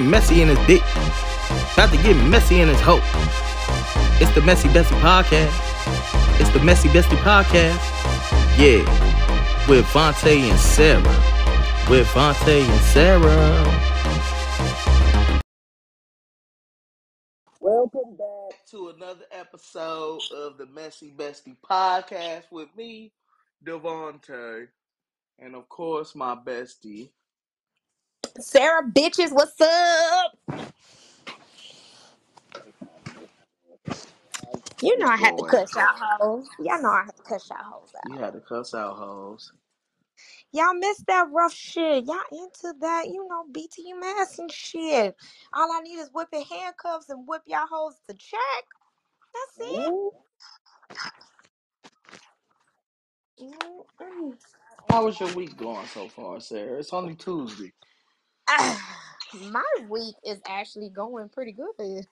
messy in his dick. About to get messy in his hoe. It's the Messy Bestie Podcast. It's the Messy Bestie Podcast. Yeah. With Vontae and Siara. With Vontae and Siara. Welcome back to another episode of the Messy Bestie Podcast with me, Devontae. And of course, my bestie. Siara bitches, what's up? You know I had to cuss y'all hoes. Y'all know I had to cuss y'all hoes You out. had to cuss out hoes. Y'all missed that rough shit. Y'all into that, you know, BTMS and shit. All I need is whipping handcuffs and whip y'all hoes to check. That's it. Mm-mm. How was your week going so far, Siara? It's only Tuesday. My week is actually going pretty good.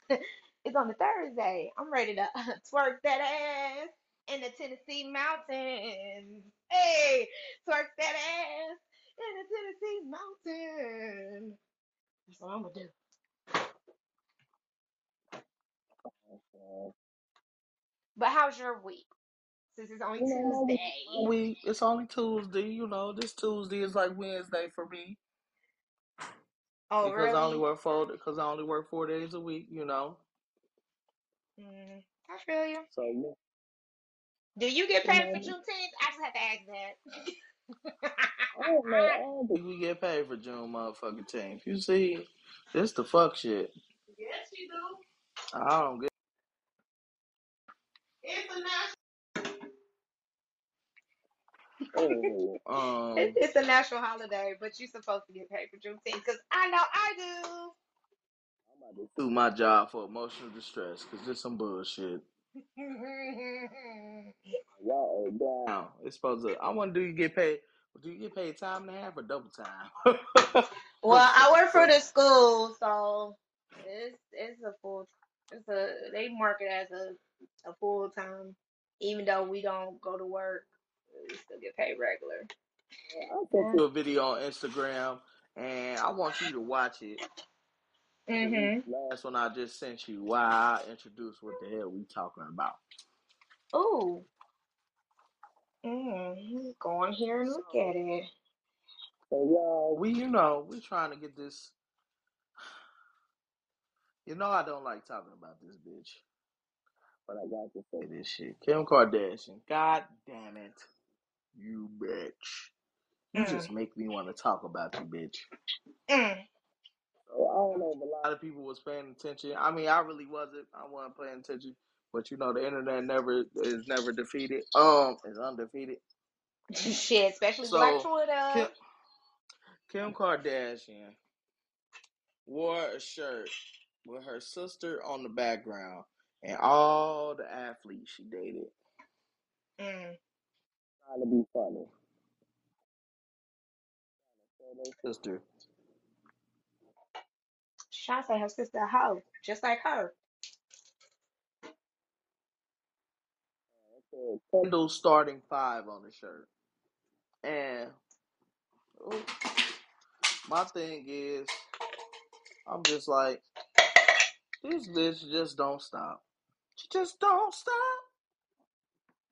it's on the Thursday. I'm ready to twerk that ass in the Tennessee mountains. Hey, twerk that ass in the Tennessee mountains. That's what I'm gonna do. But how's your week? Since it's only You know, my week, Tuesday. my week, it's only Tuesday. You know, this Tuesday is like Wednesday for me Oh, because I only really? work four because I only work four days a week. You know, Mm, I feel you. so yeah. Do you get You paid for know, Juneteenth? I just have to ask that. I don't know. I don't think we get paid for June motherfucking tenth. You see, this the fuck shit. yes, you do. I don't get. It's a national. Oh, um, It's, it's a national holiday, but you're supposed to get paid for Juneteenth because I know I do. I'm about to sue my job for emotional distress because this some bullshit. Y'all are down. It's supposed to. I want to do you get paid. Do you get paid time and a half or double time? well, I work for the school, so it's it's a full. It's a they mark it as a a full time, even though we don't go to work, we still get paid regular. I sent you a video on Instagram, and I want you to watch it. Mhm. Last one I just sent you. Why I introduced what the hell we talking about. Ooh. Mm, go on here and look at it. So y'all, we you know we trying to get this. You know I don't like talking about this bitch, but I got to say this shit. Kim Kardashian. God damn it, you bitch. You Mm. just make me want to talk about you, bitch. Mm. So I don't know if a lot of people was paying attention. I mean, I really wasn't. I wasn't paying attention. But you know, the internet never is never defeated. Um, is undefeated. Shit, especially Black So Twitter. Kim, Kim Kardashian wore a shirt with her sister on the background and all the athletes she dated. Mm. Trying to be funny. Trying to show their sister. Sean say her sister a hoe, just like her. It Kendall starting five on the shirt. And oh, my thing is, I'm just like, this bitch just don't stop. She just don't stop.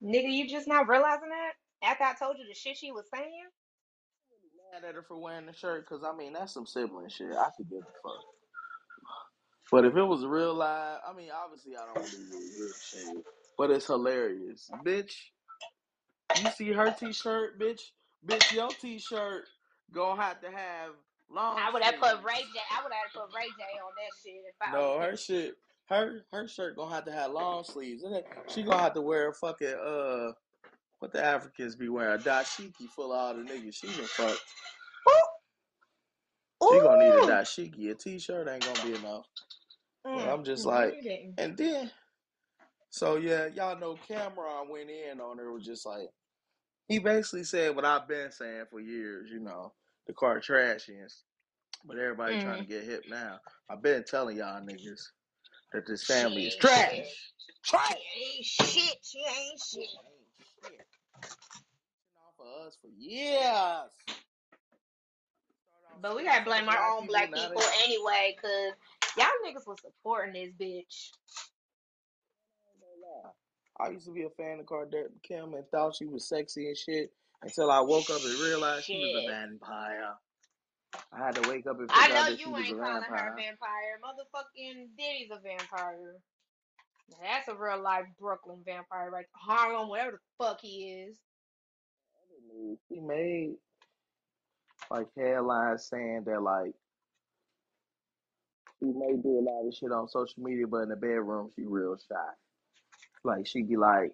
Nigga, you just not realizing that? After I told you the shit she was saying? Mad at her for wearing the shirt because I mean that's some sibling shit. I could give a fuck. But if it was real live, I mean obviously I don't believe it was real shit. But it's hilarious, bitch. You see her t-shirt, bitch. Bitch, your t-shirt gonna have to have long. I would have put. Ray J. I would have put Ray J on that shit if I No, was her shit, her her shirt gonna have to have long sleeves. She gonna have to wear a fucking uh, what the Africans be wearing, a dashiki full of all the niggas. She been fucked. She gonna need a Ooh. dashiki. A t-shirt ain't gonna be enough. But Mm. I'm just like, and then, so yeah, y'all know Cam'ron went in on her. Was just like, he basically said what I've been saying for years. You know, the car Kardashians. But everybody trying to Mm. get hip now. I've been telling y'all niggas that this family is trash. shit. Trash. She ain't shit. She ain't shit. Shit. Off of us for years. But we gotta blame our own black now. people anyway, cause y'all niggas was supporting this bitch. I used to be a fan of Kardashian Kim and thought she was sexy and shit until I woke up and realized she was a vampire. I had to wake up and I figure out know that she you was a ain't calling her a vampire. vampire. Motherfucking Diddy's a vampire. Now that's a real life Brooklyn vampire, right? Harlem, whatever the fuck he is. She made like headlines saying that like she may do a lot of shit on social media, but in the bedroom she real shy. Like she'd be like,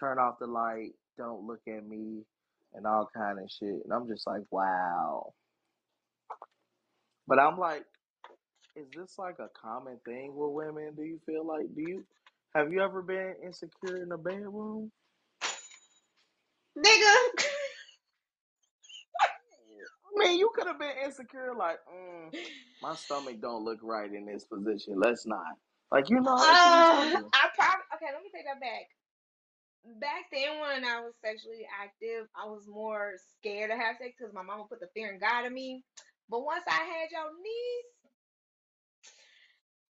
"Turn off the light, don't look at me," and all kind of shit. And I'm just like, wow. But I'm like, is this like a common thing with women? Do you feel like do you have you ever been insecure in a bedroom? Nigga. I mean, you could have been insecure, like, mm, my stomach don't look right in this position. Let's not. Like, you know, it could be Uh. I probably okay. Let me take that back. Back then, when I was sexually active, I was more scared to have sex because my mama put the fear in God in me. But once I had your niece,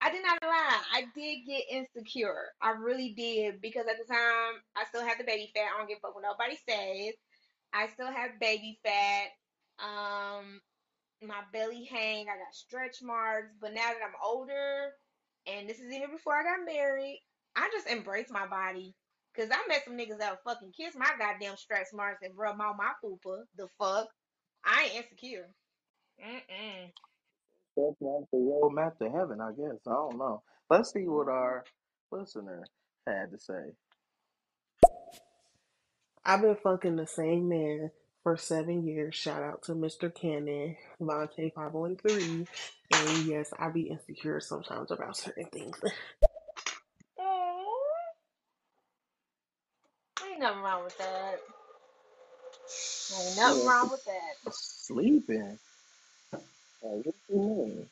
I did not lie. I did get insecure. I really did because at the time I still had the baby fat. I don't give a fuck what nobody says. I still have baby fat. Um, my belly hang. I got stretch marks. But now that I'm older, and this is even before I got married, I just embrace my body. Cause I met some niggas that fucking kiss my goddamn stretch marks and rub on my poopa. The fuck? I ain't insecure. Mm-mm. That's like the roadmap to heaven, I guess. I don't know. Let's see what our listener had to say. I've been fucking the same man for seven years. Shout out to Mr. Cannon, Vontae 513. And yes, I be insecure sometimes about certain things. Aw. Ain't nothing wrong with that. Ain't nothing wrong with that. Sleeping. Like, what you mean?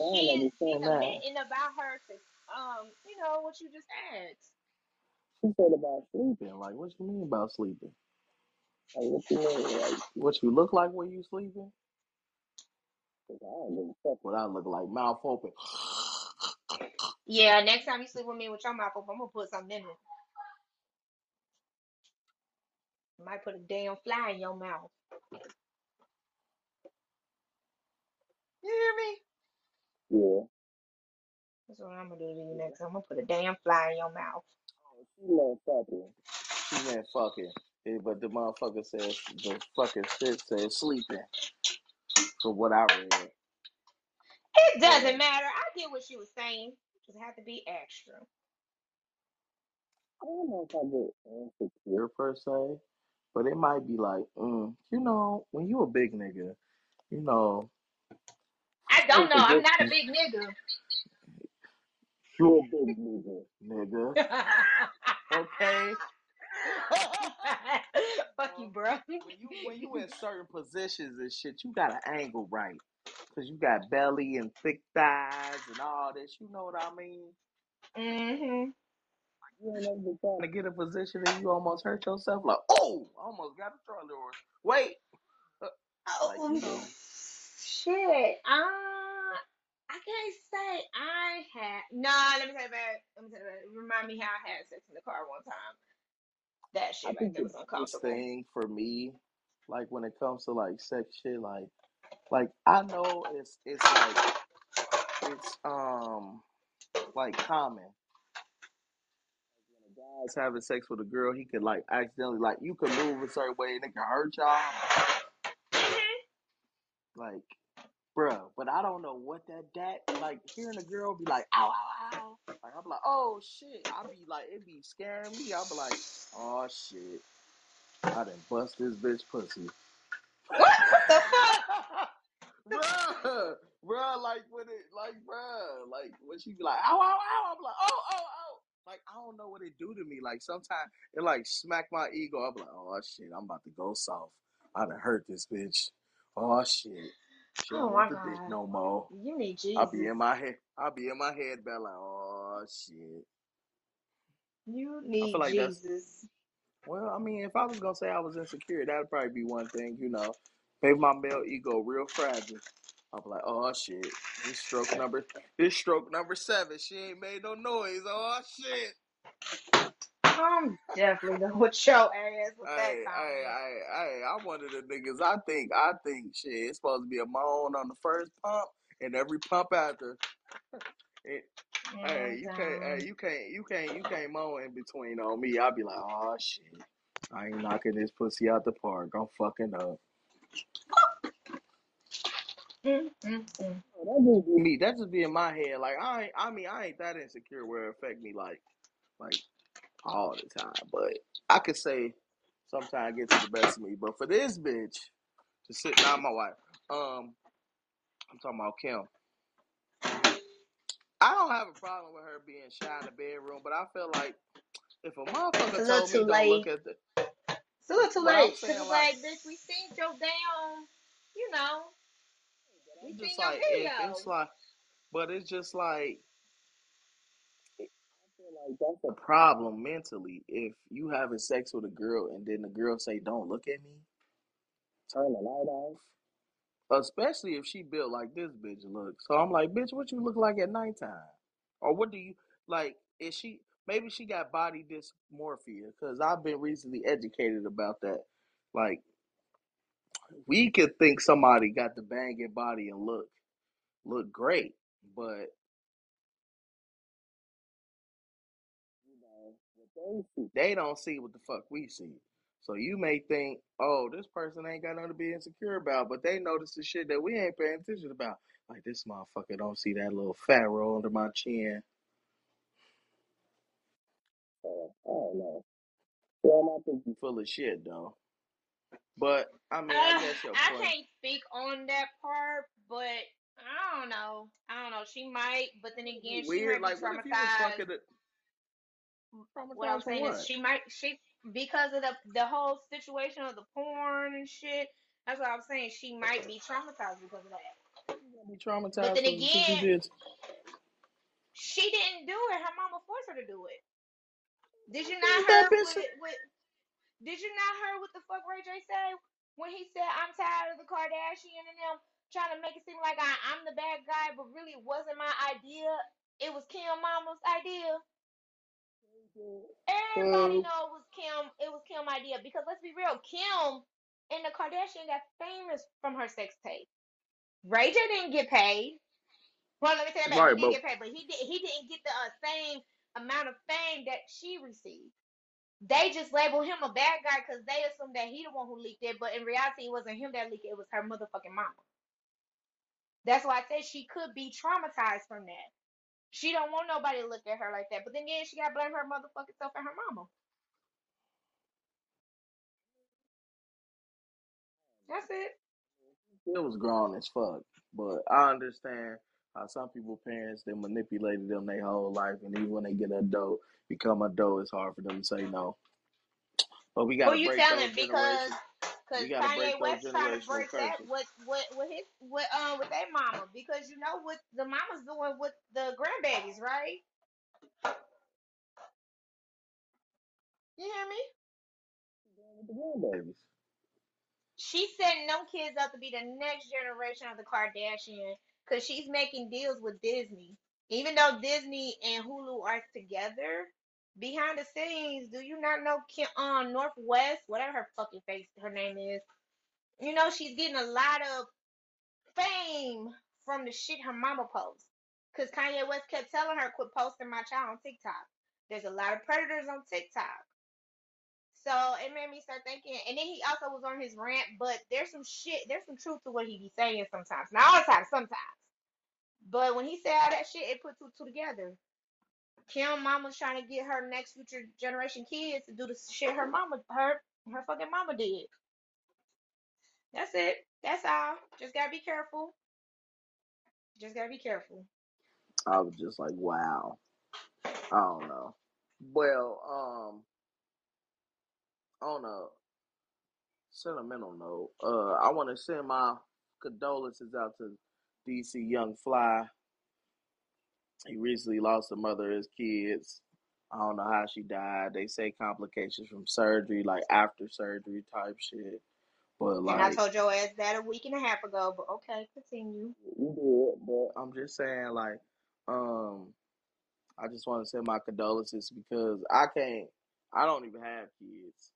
I don't She is she's understand that. admitting about her to um, you know, what you just asked. She said about sleeping. Like, what you mean about sleeping? Like, what you mean? Like, what you look like when you sleeping? 'Cause I don't give a fuck what I look like. Mouth open. Yeah, next time you sleep with me with your mouth open, I'm gonna put something in it. Might put a damn fly in your mouth. You hear me? Yeah. That's what I'm gonna do to you next time. I'm gonna put a damn fly in your mouth. She meant fucking. She meant fucking. Yeah, but the motherfucker says the fucking shit says sleeping. For what I read. It doesn't matter. I get what she was saying. Just have to be extra. I don't know if I get insecure per se, but it might be like, mm, you know, when you a big nigga, you know, I don't know. I'm not a big nigga. you a big nigga, nigga. Okay. Fuck you, bro. when you when you in certain positions and shit, you got an angle right, cause you got belly and thick thighs and all this. You know what I mean? Mm hmm You ain't ever been trying to get a position and you almost hurt yourself. Like, oh, I almost got a Charlie horse. Wait, like you know. Shit. Uh, I can't say I had. Nah, let me tell you about. Let me tell you about. Remind me how I had sex in the car one time. That I shit right think there the was biggest uncomfortable. thing for me, like when it comes to like sex shit, like, like I know it's it's like it's um like common. When a guy's having sex with a girl, he could like accidentally like you could move a certain way and it can hurt y'all. Like, bruh, but I don't know what that that like hearing a girl be like ow ow ow. Like I'm like, oh shit. I be like it be scaring me. I be like, oh shit. I done bust this bitch pussy. What? What the fuck? bruh, bruh, like when it, like, bruh, like when she be like, ow, ow, ow, I'm like, oh, oh, oh, like I don't know what it do to me. Like sometimes it like smack my ego. I'm like, oh shit, I'm about to go soft. I done hurt this bitch. Oh shit, she Oh don't my want the dick God. no more. You need Jesus. I'll be in my head. I'll be in my head, but like, oh shit. You need like that's- Jesus. Well, I mean, if I was gonna say I was insecure, that'd probably be one thing, you know. Make my male ego real fragile. I'll be like, oh shit, this stroke number, this stroke number seven. She ain't made no noise. Oh shit. I'm definitely done with your ass with that Hey, hey, hey, hey, I'm one of the niggas. I think, I think, shit. It's supposed to be a moan on the first pump and every pump after. It, hey, you can't, hey, you can't, you can't, you can't moan in between on me. I'll be like, oh shit, I ain't knocking this pussy out the park. I'm fucking up. mm, mm, mm. That just be me. That just be in my head. Like I, ain't, I mean, I ain't that insecure where it affect me like, like all the time. But I could say sometimes it gets the best of me. But for this bitch to sit down, my wife, um, I'm talking about Kim. I don't have a problem with her being shy in the bedroom, but I feel like if a motherfucker told me don't look at the, It's a little too but late. Saying like, like, bitch, we seen your damn, you know, we seen just your like if it's like, but it's just like like that's a problem mentally. If you having sex with a girl and then the girl say, "Don't look at me," turn the light off. Especially if she built like this bitch look. So I'm like, bitch, what you look like at nighttime? Or what do you like? Is she maybe she got body dysmorphia? Because I've been recently educated about that. Like we could think somebody got the banging body and look look great, but they don't see what the fuck we see. So you may think, oh, this person ain't got nothing to be insecure about, but they notice the shit that we ain't paying attention about. Like this motherfucker don't see that little fat roll under my chin. So, I don't know. Well, I think you full of shit though. But I mean, I Uh, guess your I point. can't speak on that part, but I don't know. I don't know. She might, but then again, she weird. might be Like, what if you was traumatized. What I'm Traumatized from saying is, what? she might she because of the the whole situation of the porn and shit. That's what I'm saying. She might be traumatized because of that. You be But traumatized then from the shit you again, did? she didn't do it. Her mama forced her to do it. Did you not that hear bitch? what what? Did you not hear what the fuck Ray J said when he said I'm tired of the Kardashian and them trying to make it seem like I, I'm the bad guy, but really it wasn't my idea. It was Kim Mama's idea. Everybody Uh, know it was Kim. It was Kim idea because let's be real, Kim and the Kardashian got famous from her sex tape. Ray J didn't get paid. Well, let me say that back. He right, did but get paid, but he did he didn't get the uh, same amount of fame that she received. They just labeled him a bad guy because they assumed that he the one who leaked it, but in reality, it wasn't him that leaked it. It was her motherfucking mama. That's why I said she could be traumatized from that. She don't want nobody to look at her like that. But then again, she got to blame her motherfucking self and her mama. That's it. it was grown as fuck. But I understand how some people parents they manipulated them their whole life, and even when they get adult, become adult, it's hard for them to say no. But we got Who to you telling? Because generations. because We break Kanye West trying to generational break that with with with his with um with their mama because you know what the mama's doing with the grandbabies, right? You hear me? With the grandbabies. She's setting them kids up to be the next generation of the Kardashian because she's making deals with Disney. Even though Disney and Hulu are together, behind the scenes, do you not know Kim um, North West, whatever her fucking face her name is? You know she's getting a lot of fame from the shit her mama posts. Cause Kanye West kept telling her quit posting my child on TikTok. There's a lot of predators on TikTok. So it made me start thinking, and then he also was on his rant, but there's some shit, there's some truth to what he be saying sometimes. Not all the time, sometimes. But when he said all that shit, it put two two together. Kim mama's trying to get her next future generation kids to do the shit her mama her her fucking mama did. That's it. That's all. Just gotta be careful. Just gotta be careful. I was just like, wow. I don't know. Well, um, on a sentimental note, uh, I want to send my condolences out to DC Young Fly. He recently lost the mother of his kids. I don't know how she died. They say complications from surgery, like after surgery type shit. But like, And I told your ass that a week and a half ago, but okay, continue. you did, but I'm just saying like, um, I just want to send my condolences because I can't. I don't even have kids,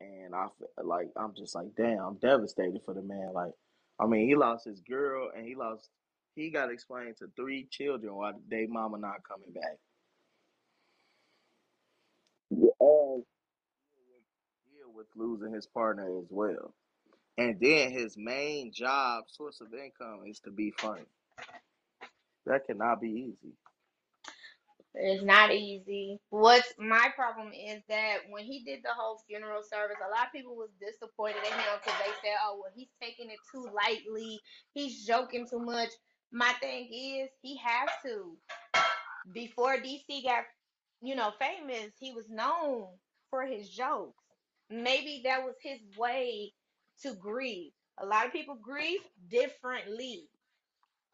and I feel like I'm just like, damn, I'm devastated for the man. Like, I mean, he lost his girl, and he lost. He got to explain to three children why they mama not coming back. Yeah, um, and deal with losing his partner as well. And then his main job, source of income, is to be funny. That cannot be easy. It's not easy. What's my problem is that when he did the whole funeral service, a lot of people was disappointed in him because they said, "Oh, well, he's taking it too lightly. He's joking too much." My thing is, he has to. Before DC got, you know, famous, he was known for his jokes. Maybe that was his way to grieve. A lot of people grieve differently.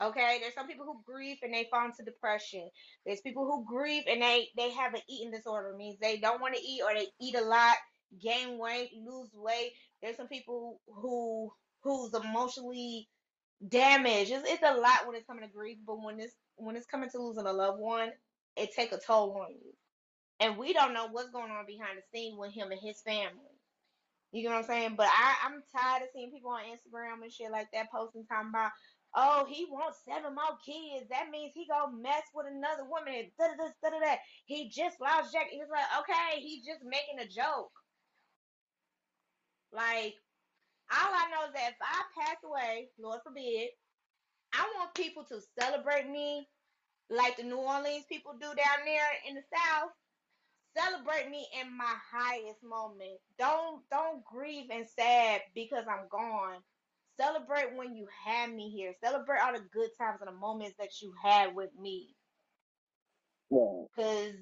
Okay, there's some people who grieve and they fall into depression. There's people who grieve and they they have an eating disorder, means they don't want to eat or they eat a lot, gain weight, lose weight. There's some people who who's emotionally damaged. It's, it's a lot when it's coming to grief, but when it's when it's coming to losing a loved one, it take a toll on you. And we don't know what's going on behind the scene with him and his family. You know what I'm saying? But I, I'm tired of seeing people on Instagram and shit like that posting talking about, oh, he wants seven more kids. That means he gonna mess with another woman. Da da da da da. He just lost Jack. He's like, okay, he's just making a joke. Like, all I know is that if I pass away, Lord forbid, I want people to celebrate me like the New Orleans people do down there in the South. Celebrate me in my highest moment. Don't don't grieve and sad because I'm gone. Celebrate when you had me here. Celebrate all the good times and the moments that you had with me. Yeah. Cause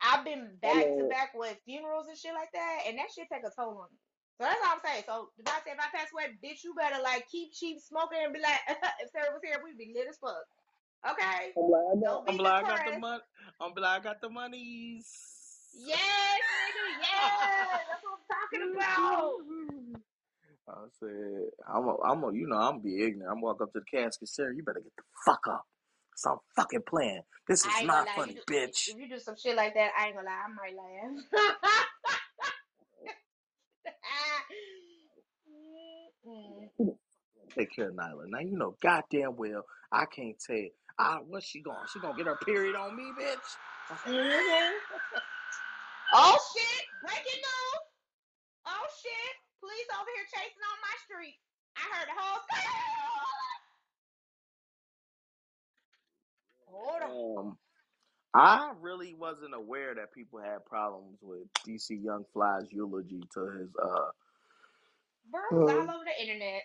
I've been back to back with funerals and shit like that, and that shit take a toll on me. So that's all I'm saying. So said if I pass away, bitch, you better like keep cheap smoking and be like, if Siara was here, we'd be lit as fuck. Okay? I'm like, I got, Don't I'm be like, I got the depressed. money. I'm like, I got the monies. Yes, nigga, yes. That's what I'm talking about. I said, I'm a, I'm a, you know, I'm be ignorant. I'm walk up to the casket, Siara. You better get the fuck up. Stop fucking playing. This is ain't gonna not lie. funny, bitch. if you do some shit like that, I ain't gonna lie. I might laugh. Mm-mm. Take care of Nyla. Now you know goddamn well I can't tell. I what's she going? She gonna get her period on me, bitch? Mhm. Oh shit! Breaking news! Oh shit! Police over here chasing on my street. I heard the whole Hold on. Um, I really wasn't aware that people had problems with DC Young Fly's eulogy to his uh. Bro, uh, all over the internet.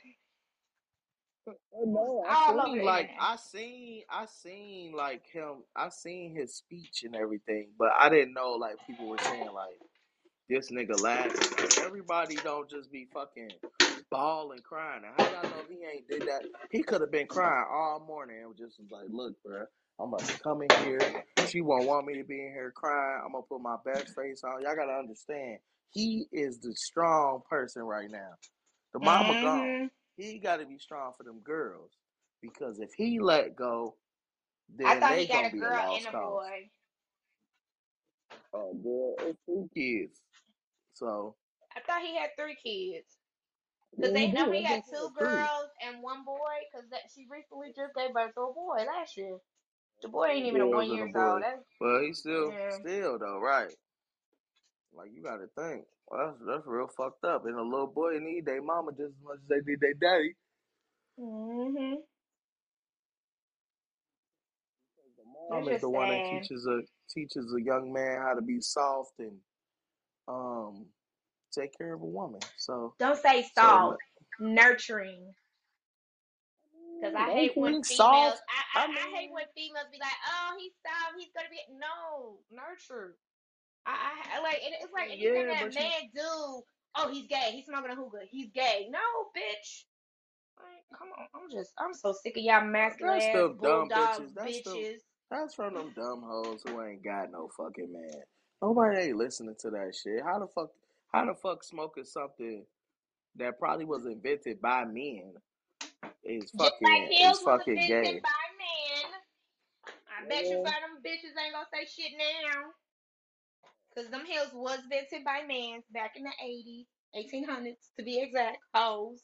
Oh, It no, I all over seen the like internet. I seen I seen like him I seen his speech and everything, but I didn't know like people were saying like this nigga laughing. Like everybody don't just be fucking bawling crying. Now, how y'all know he ain't did that? He could have been crying all morning and just was like, look, bro, I'm about to come in here. She won't want me to be in here crying. I'm gonna put my best face on. Y'all gotta understand, he is the strong person right now. The mama gone. Mm-hmm. He got to be strong for them girls because if he let go, I then thought they he got gonna a girl lost and a cause. boy. Oh, girl, it's three kids. So I thought he had three kids. Cause they know he had two girls and one boy. Cause that she recently just gave birth to a boy last year. The boy ain't even a one Girls and a years boy. old. That's But he still, yeah. still though, right? Like you got to think. Well, that's that's real fucked up. And a little boy need their mama just as much as they need their daddy. Mm Mhm. The mom is the one that teaches a teaches a young man how to be soft and um take care of a woman. So Don't say so soft, nurturing. Cause I hate when females. I, I, I I hate when females be like, "Oh, he's soft. He's gonna be no nurture." I, I like it, it's like anything yeah, that but you man do. Oh, he's gay. He's smoking a hookah. He's gay. No, bitch. Like, come on. I'm just. I'm so sick of y'all masculine that's ass bulldog bitches. That's bitches. That's from them dumb hoes who ain't got no fucking man. Nobody ain't listening to that shit. How the fuck? How the fuck smoking something that probably was invented by men is like fucking heels is fucking invented gay. by men. I bet you Yeah. some them bitches ain't gonna say shit now. Cause them heels was invented by men back in the 80s, 1800s to be exact, hoes.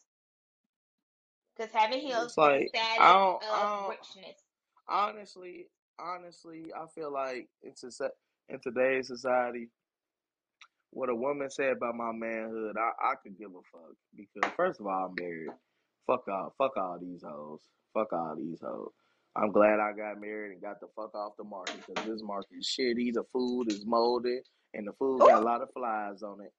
Cause having heels It's was like I status don't, I of don't richness. honestly, honestly, I feel like in, soci- in today's society, what a woman said about my manhood, I, I could give a fuck because first of all, I'm married. Fuck all, fuck all these hoes. Fuck all these hoes. I'm glad I got married and got the fuck off the market because this market is shitty. The food is molded and the food Ooh, got a lot of flies on it.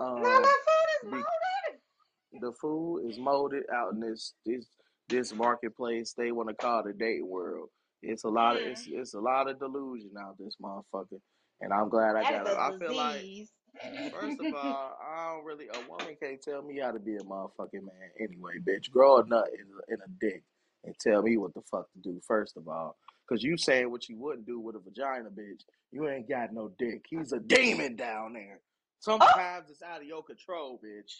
now Um, that food is molded. the food is molded out in this this this marketplace they want to call the dating world. It's a lot of Mm, it's it's a lot of delusion out this motherfucker, and I'm glad I that got it. I feel like first of all, I don't really a woman can't tell me how to be a motherfucking man anyway, bitch. Grow a nut in in a dick and tell me what the fuck to do. First of all, because you saying what you wouldn't do with a vagina, bitch. You ain't got no dick. He's a demon down there. oh, Sometimes it's out of your control, bitch.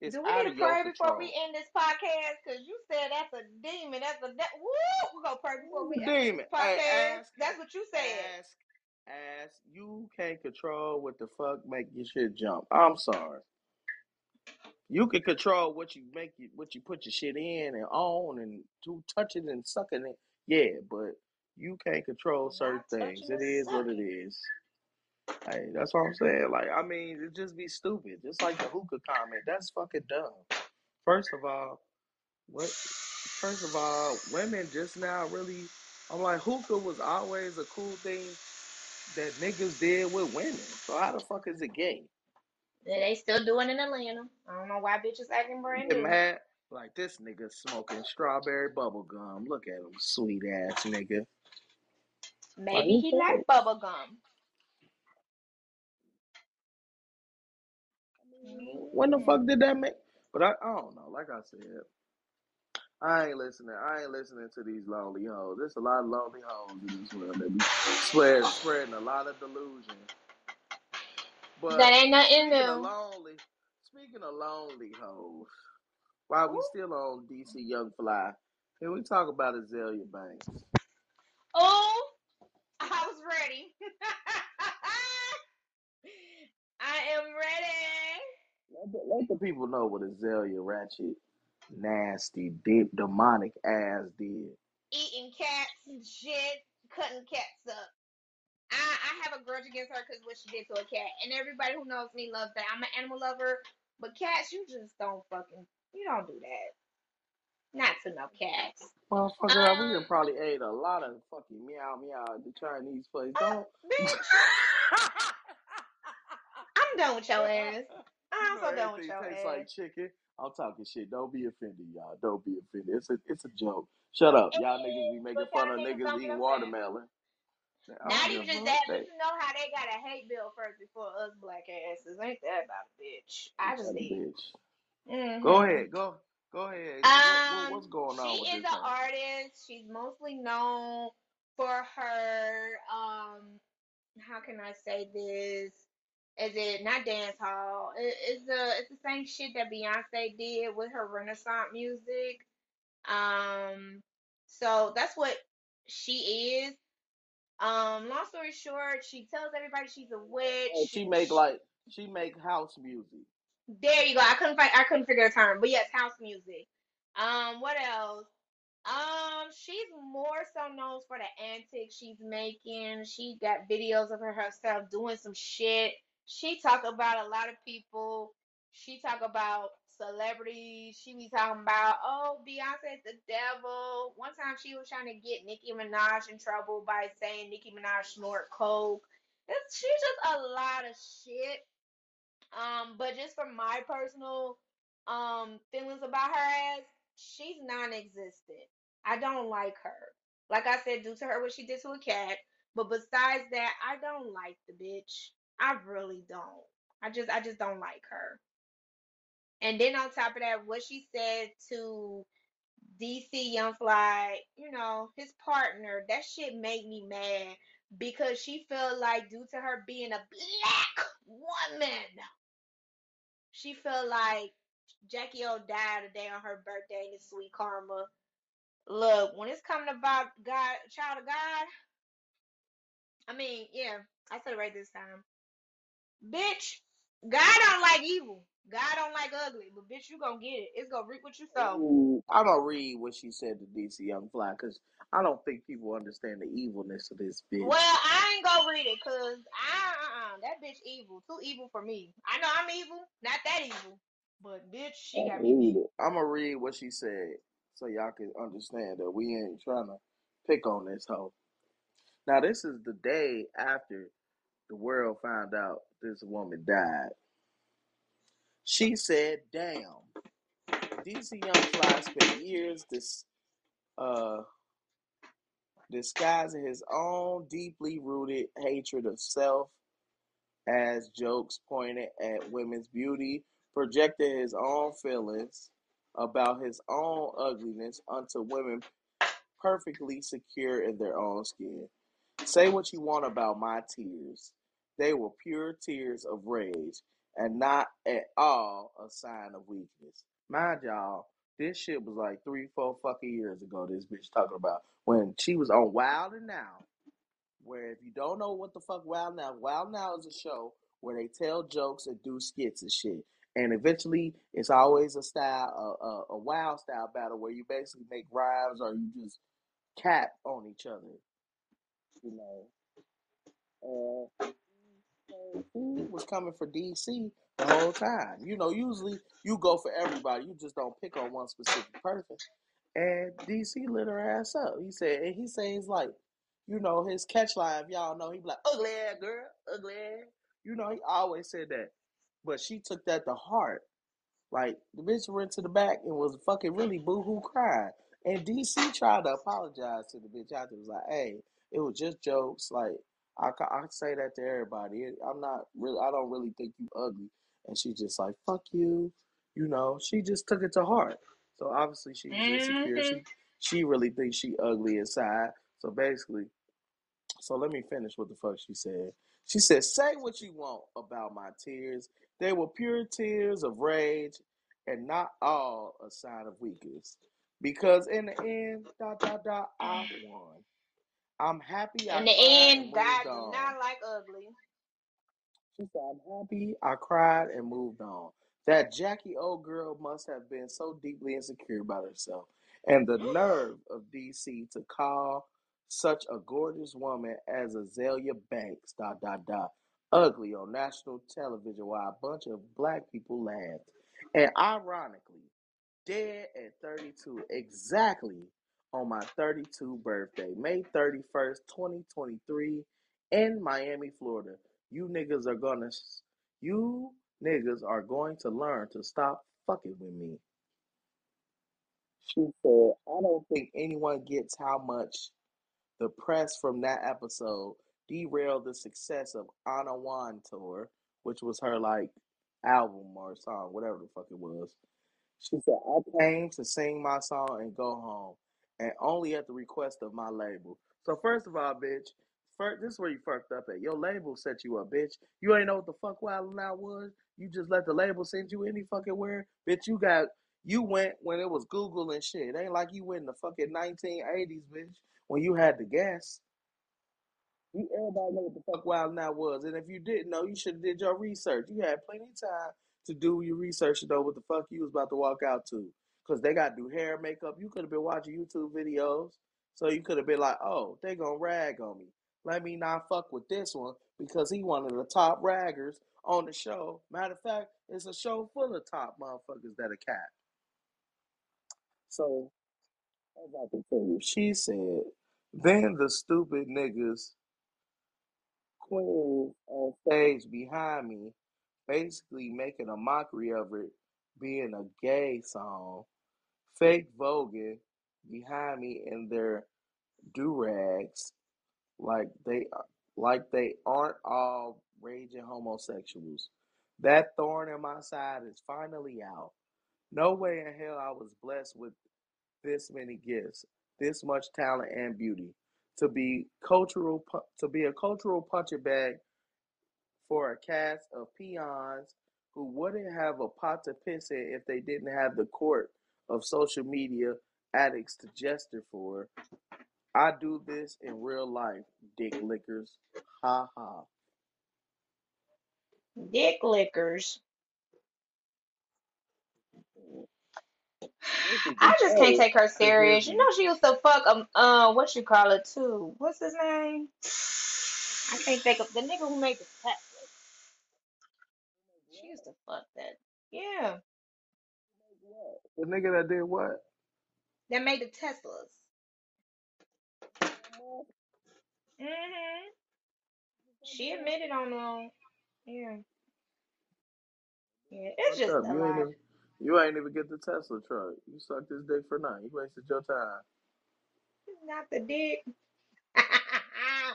It's do we need to pray before we end this podcast? Cause you said that's a demon. That's a de- woo. We gonna pray before we end this demon. Hey, podcast. ask, That's what you said. ask, ask. You can't control what the fuck make your shit jump. I'm sorry. You can control what you make you what you put your shit in and on and to touch it and sucking it. Yeah, but you can't control certain things. It is what it is. Hey, that's what I'm saying. Like, I mean, it just be stupid. Just like the hookah comment. That's fucking dumb. First of all, what first of all, women just now really I'm like hookah was always a cool thing that niggas did with women. So how the fuck is it gay? Yeah, They still doing in Atlanta. I don't know why bitches acting brand new. mad? Like this nigga smoking strawberry bubble gum. Look at him, sweet ass nigga. Like Maybe he like bubble gum. when the Mm. fuck did that make? But I, I don't know. Like I said, I ain't listening. I ain't listening to these lonely hoes. There's a lot of lonely hoes in this world that be spread, spreading a lot of delusion. But That ain't nothing speaking of new. lonely, speaking of lonely hoes, while we still on DC Young Fly, can we talk about Azealia Banks? Oh, I was ready. I am ready. Let the, let the people know what Azealia Ratchet, nasty, deep, demonic ass did. Eating cats and shit, cutting cats up. I, I have a grudge against her because what she did to a cat. And everybody who knows me loves that. I'm an animal lover, but cats, you just don't fucking, you don't do that. Not to no cats. Motherfucker, we Um, done probably ate a lot of fucking meow meow at the Chinese place. uh, Don't. bitch, I'm done with your ass. I'm so done with your tastes ass. like chicken. I'm talking shit. Don't be offended, y'all. Don't be offended. It's a it's a joke. Shut up. Y'all niggas be making fun of niggas niggas don't get eating watermelon. Not even just that, but you know how they got a hate bill first before us black asses. Ain't that about a bitch? I just need. bitch. Mm-hmm. Go ahead. Go go ahead. What, what Um, what's going she on with is an artist. She's mostly known for her um how can I say this? Is it not dance hall? It, it's the it's the same shit that Beyonce did with her Renaissance music. Um, so that's what she is. Um, long story short, she tells everybody she's a witch. She She, make like she make house music. There you go. I couldn't find I couldn't figure a term, but yes, house music. Um, what else? Um, she's more so known for the antics she's making. She got videos of her herself doing some shit. She talk about a lot of people. She talk about celebrities. She be talking about, oh, Beyonce's the devil. One time she was trying to get Nicki Minaj in trouble by saying Nicki Minaj snort coke. It's, she's just a lot of shit. Um, but just for my personal um feelings about her ass, she's non-existent. I don't like her. Like I said, due to her what she did to a cat. But besides that, I don't like the bitch. I really don't. I just I just don't like her. And then on top of that, what she said to DC Young Fly, you know, his partner, that shit made me mad because she felt like due to her being a black woman, she felt like Jackie O died today on her birthday. This sweet karma. Look, when it's coming about God, child of God, I mean, yeah, I said it right this time. Bitch, God don't like evil. God don't like ugly. But bitch, you gonna get it. It's gonna reap what you sow. Ooh, I'm gonna read what she said to DC Young Fly because I don't think people understand the evilness of this bitch. Well, I ain't gonna read it because I uh-uh, that bitch evil. Too evil for me. I know I'm evil, not that evil. But bitch, she got me beat. I'm gonna read what she said so y'all can understand that we ain't trying to pick on this hoe. Now, this is the day after the world found out this woman died. She said, "Damn." DC Young Fly spent years this uh disguising his own deeply rooted hatred of self as jokes pointed at women's beauty, projected his own feelings about his own ugliness onto women perfectly secure in their own skin. Say what you want about my tears. They were pure tears of rage and not at all a sign of weakness. Mind y'all, this shit was like three, four fucking years ago. This bitch talking about when she was on Wild 'N Out. Where if you don't know what the fuck Wild 'N Out, Wild 'N Out is a show where they tell jokes and do skits and shit. And eventually, it's always a style, a, a, a wild style battle where you basically make rhymes or you just cap on each other. You know, uh, he was coming for DC the whole time. You know, usually you go for everybody. You just don't pick on one specific person. And DC lit her ass up. He said, and he says like, you know, his catch line, y'all know, he be like, ugly ass girl, ugly ass. You know, he always said that. But she took that to heart. Like the bitch went to the back and was fucking really boohoo crying. And DC tried to apologize to the bitch after. It was like, hey, it was just jokes. Like I, I say that to everybody. I'm not really. I don't really think you ugly. And she just like, fuck you. You know, she just took it to heart. So obviously she's insecure. Mm-hmm. She she really thinks she ugly inside. So basically, so let me finish what the fuck she said. She said, Say what you want about my tears. They were pure tears of rage and not all a sign of weakness. Because in the end, dot dot dot, I won. I'm happy I In the end, God did not like ugly. She said, I'm happy I cried and moved on. That Jackie old girl must have been so deeply insecure about herself. And the nerve of DC to call such a gorgeous woman as Azealia Banks, dot, dot, dot, ugly on national television while a bunch of black people laughed. And ironically, dead at 32, exactly on my 32 birthday, May 31st, 2023, in Miami, Florida. You niggas are gonna, you niggas are going to learn to stop fucking with me. She said, I don't think anyone gets how much the press from that episode derailed the success of Anna Wintour, which was her like album or song, whatever the fuck it was. She said, I came to sing my song and go home, and only at the request of my label. So, first of all, bitch, first, this is where you fucked up at. Your label set you up, bitch. You ain't know what the fuck Wild 'N Out was. You just let the label send you any fucking where. Bitch, you got, you went when it was Google and shit. It ain't like you went in the fucking 1980s, bitch, when you had to guess. You everybody know what the fuck Wild 'N Out was, and if you didn't know, you should have did your research. You had plenty of time to do your research to know what the fuck you was about to walk out to, because they got do hair, makeup. You could have been watching YouTube videos, so you could have been like, "Oh, they gonna rag on me. Let me not fuck with this one because he one of the top raggers on the show." Matter of fact, it's a show full of top motherfuckers that are cat. So About to tell you, she said, then the stupid niggas queen on stage behind me, basically making a mockery of it being a gay song. Fake voguing behind me in their do rags, like they like they aren't all raging homosexuals. That thorn in my side is finally out. No way in hell I was blessed with this many gifts, this much talent and beauty. To be cultural, to be a cultural punching bag for a cast of peons who wouldn't have a pot to piss in if they didn't have the court of social media addicts to gesture for. I do this in real life, dick lickers. Ha ha. Dick lickers. I just can't take her serious. You know she used to fuck um uh what you call it too. What's his name? I can't think of the nigga who made the Tesla. She used to fuck that. Yeah, The nigga that did what? that made the Teslas. Mhm. She admitted on um yeah. Yeah, it's Fucked just up. a You lot. even you ain't even get the Tesla truck. You sucked this dick for nothing. You wasted your time. Not the dick. I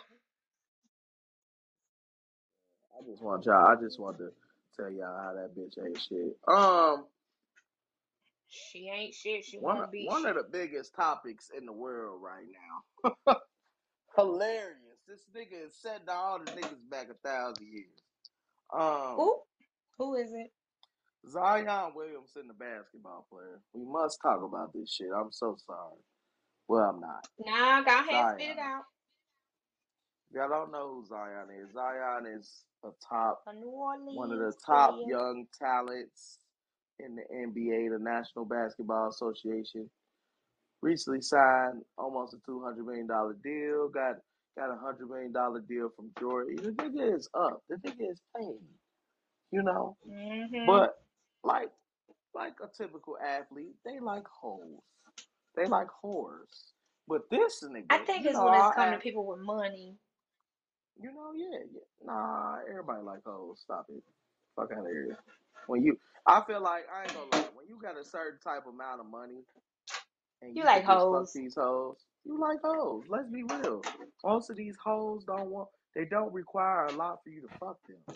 just want y'all. I just want to tell y'all how that bitch ain't shit. Um, she ain't shit. She one won't be one shit. of the biggest topics in the world right now. Hilarious. This nigga is setting all the niggas back a thousand years. Um, Who? Who is it? Zion Williamson, the basketball player. We must talk about this shit. I'm so sorry. Well, I'm not. Nah, go ahead, spit it out. Y'all don't know who Zion is. Zion is a top, A one of the top player. young talents in the NBA, the National Basketball Association. Recently signed almost a two hundred million dollar deal. Got got a hundred million dollar deal from Jordan. The nigga is up. The nigga is paid. You know, Mhm. but a typical athlete, they like hoes. They like whores. But this nigga, I think it's know, when it's coming to people with money. you know, yeah, yeah. Nah, everybody like hoes. Stop it. Fuck out of here. When you, I feel like I ain't gonna lie. When you got a certain type of amount of money and You you like hoes. these hoes, you like hoes. Let's be real. Most of these hoes don't want. They don't require a lot for you to fuck them.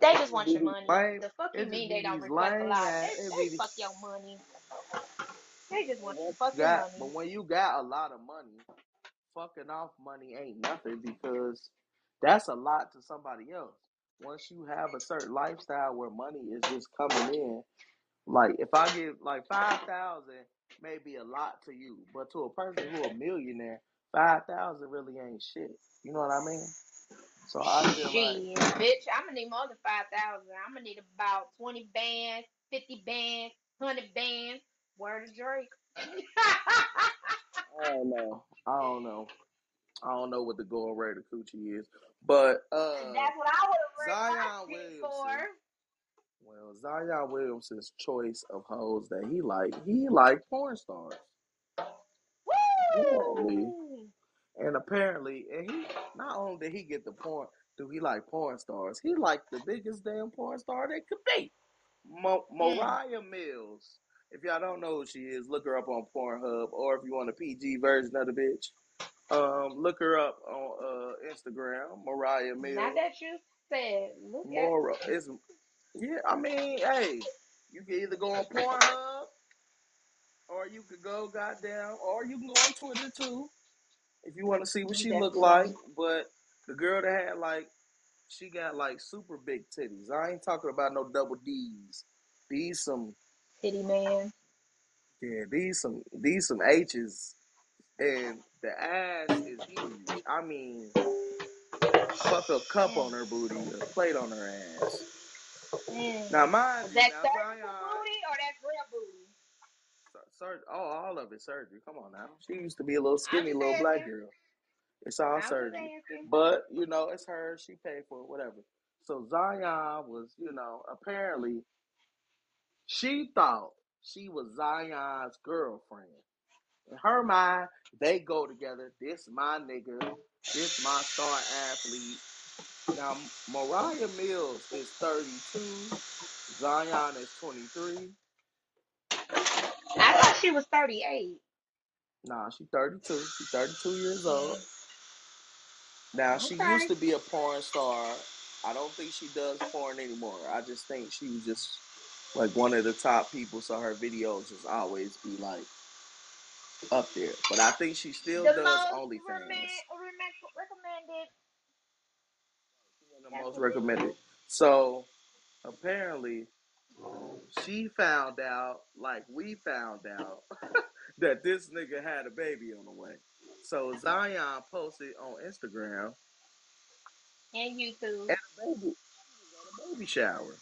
They just want your money. lame. The fuck you mean they don't request a lot? They they be fuck your money. They just want your fucking got, money. but when you got a lot of money, fucking off money ain't nothing because that's a lot to somebody else. Once you have a certain lifestyle where money is just coming in, like if I give like five thousand may be a lot to you, but to a person who a millionaire, five thousand really ain't shit. You know what I mean? So I feel like Shit, bitch, I'm gonna need more than five thousand. I'm gonna need about twenty bands, fifty bands, hundred bands. Word of Drake. I don't know. I don't know. I don't know what the going rate of coochie is, but uh, That's what I would have risked Zion shit Williamson. for. Well, Zion Williamson's choice of hoes that he like, he like porn stars. Apparently, Woo! And apparently, and he not only did he get the porn, do he like porn stars? He like the biggest damn porn star they could be, Mo- Mm. Moriah Mills. If y'all don't know who she is, look her up on Pornhub, or if you want a PG version of the bitch, um, look her up on uh, Instagram, Moriah Mills. Now Mills. that you said, look at Mora is yeah. I mean, hey, you can either go on Pornhub or you could go goddamn, or you can go on Twitter too if you want to see what she looked like. But the girl that had like, she got like super big titties. I ain't talking about no double D's. These some Titty man. yeah. These some these some H's, and the ass is huge. I mean, fuck a cup on her booty, a plate on her ass. Now, mind you, now Zion. booty or that's real booty? Sur- oh, all of it surgery. Come on now. She used to be a little skinny little black girl. It's all I'm surgery. But, you know, it's her. She paid for it, whatever. So Zion was, you know, apparently she thought she was Zion's girlfriend. In her mind, they go together. This my nigga. This my star athlete. Now, Moriah Mills is 32. Zion is 23. She was 38. Nah, she's 32. She's 32 years old. Now she used to be a porn star. I don't think she does porn anymore. I just think she was just like one of the top people, so her videos just always be like up there. But I think she still The does most OnlyFans. recommend, recommended. The That's most what it is. recommended. So apparently she found out, like we found out, that this nigga had a baby on the way. So Zion posted on Instagram And YouTube. at a baby, at a baby shower.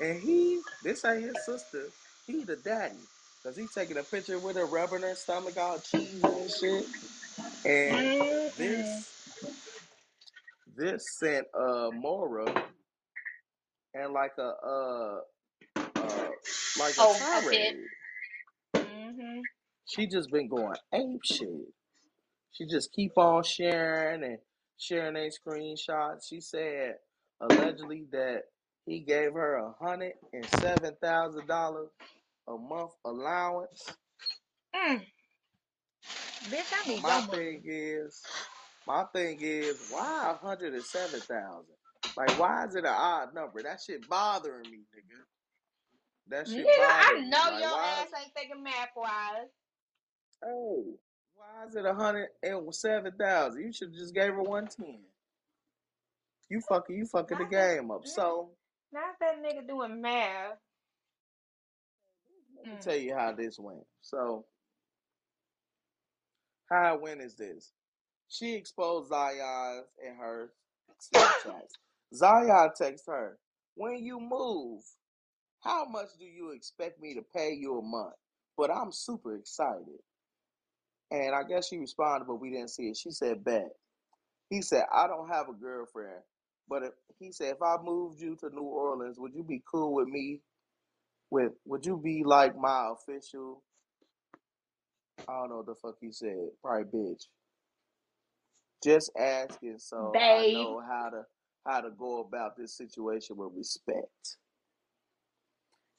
And he, this ain't his sister, he the daddy. Cause he taking a picture with her rubbing her stomach all cheesy and shit. And this this sent uh Mora and like a uh uh like a Oh, a fit. tirade. Mm-hmm. She just been going ape shit. She just keep on sharing and sharing a screenshots. She said allegedly that he gave her a hundred and seven thousand dollars a month allowance. Mm. Bitch, I need My money. thing is, my thing is, why a hundred and seven thousand? Like, why is it an odd number? That shit bothering me, nigga. That shit Nigga, I bothering me. know Like, your why? ass ain't thinking math wise. Oh, why is it a hundred and seven thousand? You should just gave her one ten. You fucking, you fucking the Not that, game up. So not that nigga doing math. let me Mm. tell you how this went. So how it went is this: she exposed Zion and her Snapchats. Zion texts her, "When you move, how much do you expect me to pay you a month?" But I'm super excited. And I guess she responded, but we didn't see it. She said, "Bet." He said, "I don't have a girlfriend, but if, he said if I moved you to New Orleans, would you be cool with me? With would you be like my official? I don't know what the fuck he said. Probably bitch. Just asking so I know how to how to go about this situation with respect."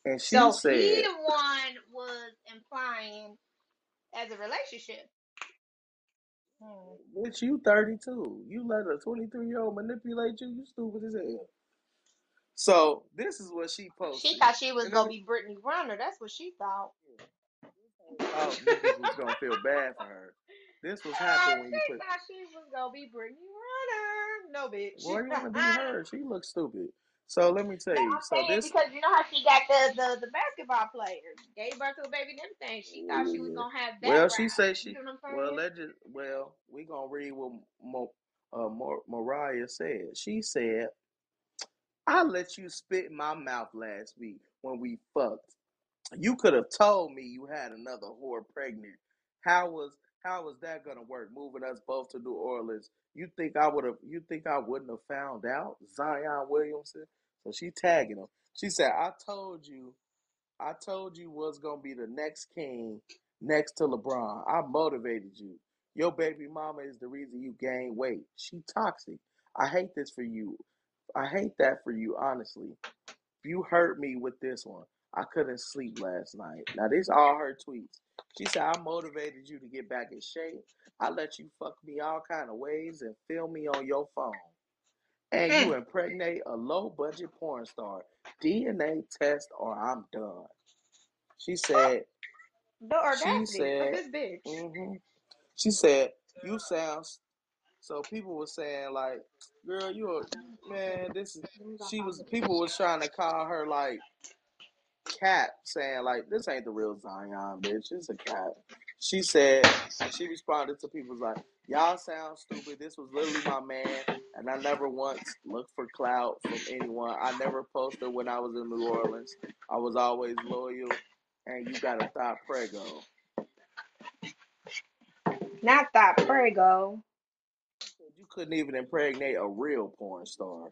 And she So he said, the one was implying as a relationship. Hmm. "Bitch, you 32. You let a 23 year old manipulate you. You stupid as hell." So this is what she posted. She thought she was and gonna be Brittany Renner. That's what she thought. Oh, niggas was gonna feel bad for her. This was happening when you she put. thought she was gonna be Brittany Renner. No, bitch. Well, you want to be her? She looks stupid. So let me tell No, you. I'm So this, because you know how she got the, the, the basketball player, gave birth to a baby and everything. She thought she was gonna have that Well, she said say You she. know Well, legend. Well, we gonna read what Mo, uh, Mar- Moriah said. She said, "I let you spit in my mouth last week when we fucked. You could have told me you had another whore pregnant. How was how was that gonna work? Moving us both to New Orleans. You think I would have? You think I wouldn't have found out? Zion Williamson. So she tagging him. She said, "I told you, I told you was gonna be the next king next to LeBron. I motivated you. Your baby mama is the reason you gain weight. She toxic. I hate this for you. I hate that for you, honestly. You hurt me with this one. I couldn't sleep last night. Now, these all her tweets. She said, I motivated you to get back in shape. I let you fuck me all kind of ways and film me on your phone. And you Mm. impregnate a low budget porn star. DNA test or I'm done. She said, The she of said, this bitch. hmm she said, you sound, so people were saying like, girl, you a, man, this is, she was, people was trying to call her like, Cap saying like this ain't the real Zion, bitch. It's a cap. She said she responded to people's like, Y'all sound stupid. This was literally my man, and I never once looked for clout from anyone. I never posted when I was in New Orleans. I was always loyal, and you gotta stop prego. Not that prego. You couldn't even impregnate a real porn star.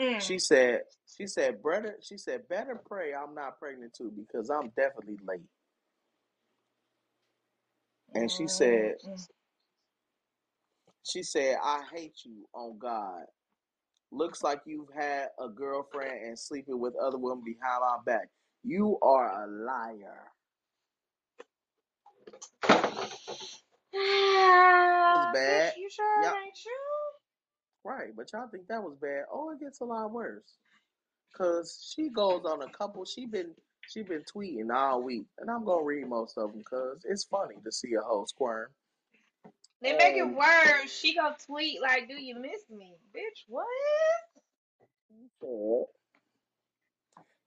Mm. She said, she said, better, she said, better pray I'm not pregnant too because I'm definitely late. And she said, Mm-mm. She said, I hate you on God. Looks like you've had a girlfriend and sleeping with other women behind my back. You are a liar. Ah, bad. bitch, you sure it ain't true? Right, but y'all think that was bad. Oh, it gets a lot worse. Cause she goes on a couple. She been she been tweeting all week, and I'm gonna read most of them cause it's funny to see a whole squirm. They make it worse. She gonna tweet like, "Do you miss me, bitch? What?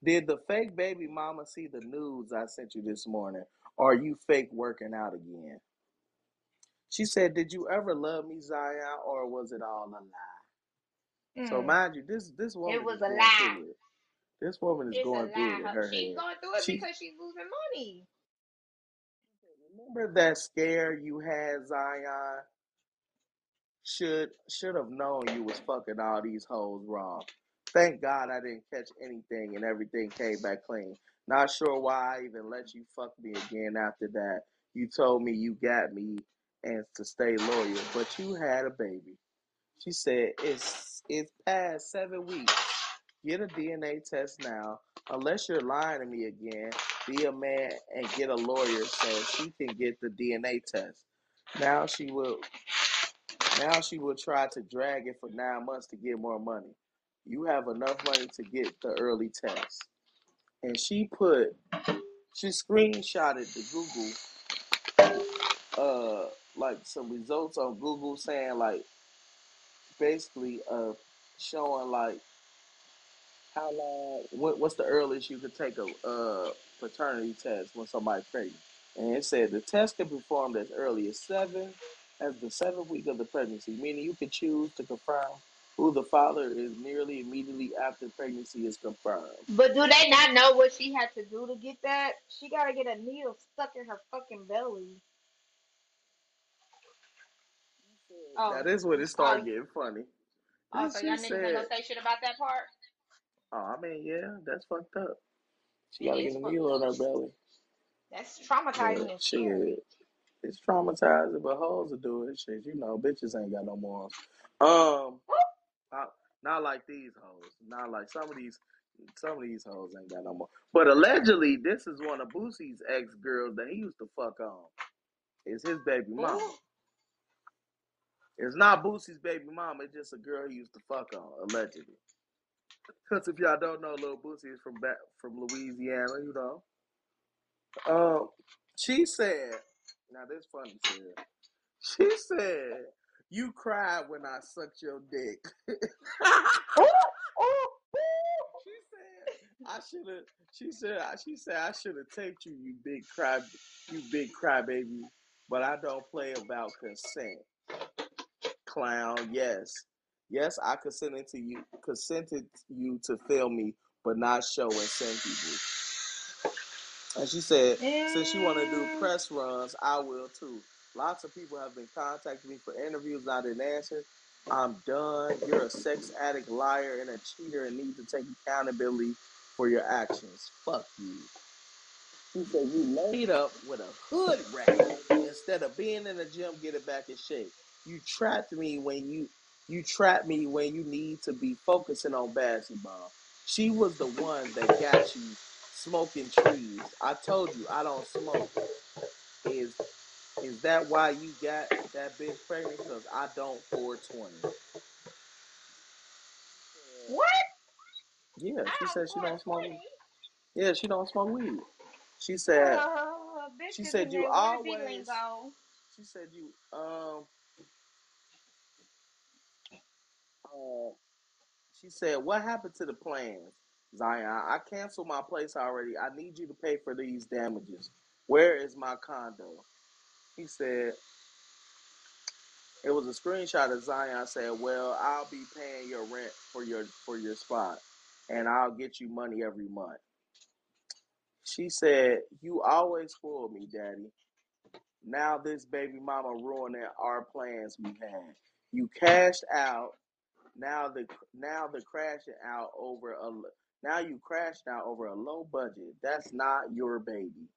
Did the fake baby mama see the news I sent you this morning? Are you fake working out again? She said, Did you ever love me, Zion, or was it all a lie? So Mm, mind you, this this woman It was is a going lie. through it. This woman is It's a going through it lie. in Her- her She's head. going through it She because she's losing money. remember that scare you had, Zion? Should should have known you was fucking all these hoes wrong. Thank God I didn't catch anything and everything came back clean. Not sure why I even let you fuck me again after that. You told me you got me and to stay loyal, but you had a baby. She said it's it's past seven weeks. Get a DNA test now. Unless you're lying to me again, be a man and get a lawyer so she can get the DNA test. Now she will now she will try to drag it for nine months to get more money. You have enough money to get the early test. And she put she screenshotted the Google uh like some results on Google saying like basically uh showing like how long what, what's the earliest you could take a uh paternity test when somebody's pregnant. And it said the test can be performed as early as seven as the seventh week of the pregnancy, meaning you can choose to confirm who the father is nearly immediately after pregnancy is confirmed. But do they not know what she had to do to get that? She gotta get a needle stuck in her fucking belly. Now Oh, this when it oh, started getting funny. oh. Then So she y'all niggas ain't gonna say shit about that part. "Oh, I mean, yeah, that's fucked up. She It got to get a fucked needle in up. her belly. That's traumatizing and scary. shit, it's traumatizing, but hoes are doing shit. You know, bitches ain't got no morals. Um, not, not like these hoes. Not like some of these. Some of these hoes ain't got no more. But allegedly, this is one of Boosie's ex girls that he used to fuck on. It's his baby mama. Ooh. It's not Boosie's baby mama. It's just a girl he used to fuck on, allegedly. Because if y'all don't know, little Boosie is from back from Louisiana. You know. Um, she said. Now this funny shit. She said, "You cried when I sucked your dick." She said, "I should have." She said, "She said I should have taped you, you big cry, you big crybaby." But I don't play about consent, clown. Yes, yes, I consented to you, consented you to film me, but not show and send people. And she said, since you want to do press runs, I will too. Lots of people have been contacting me for interviews. I didn't answer. I'm done. You're a sex addict, liar, and a cheater, and need to take accountability for your actions. Fuck you. She said you laid up with a hood rat instead of being in the gym, get it back in shape. You trapped me when you you trapped me when you need to be focusing on basketball. She was the one that got you smoking trees. I told you I don't smoke. Is is that why you got that bitch pregnant? Because I don't 420. what? Yeah, she said she don't smoke. 420. Yeah, she don't smoke weed. She said Uh, she said you always. She said you um she said what happened to the plans, Zion? I canceled my place already. I need you to pay for these damages. Where is my condo? He said it was a screenshot of Zion I said, "Well, I'll be paying your rent for your for your spot, and I'll get you money every month." She said, "You always spoil me, Daddy. Now this baby mama ruining our plans we had. You cashed out. Now the now the crashing out over a now you crashed out over a low budget. That's not your baby.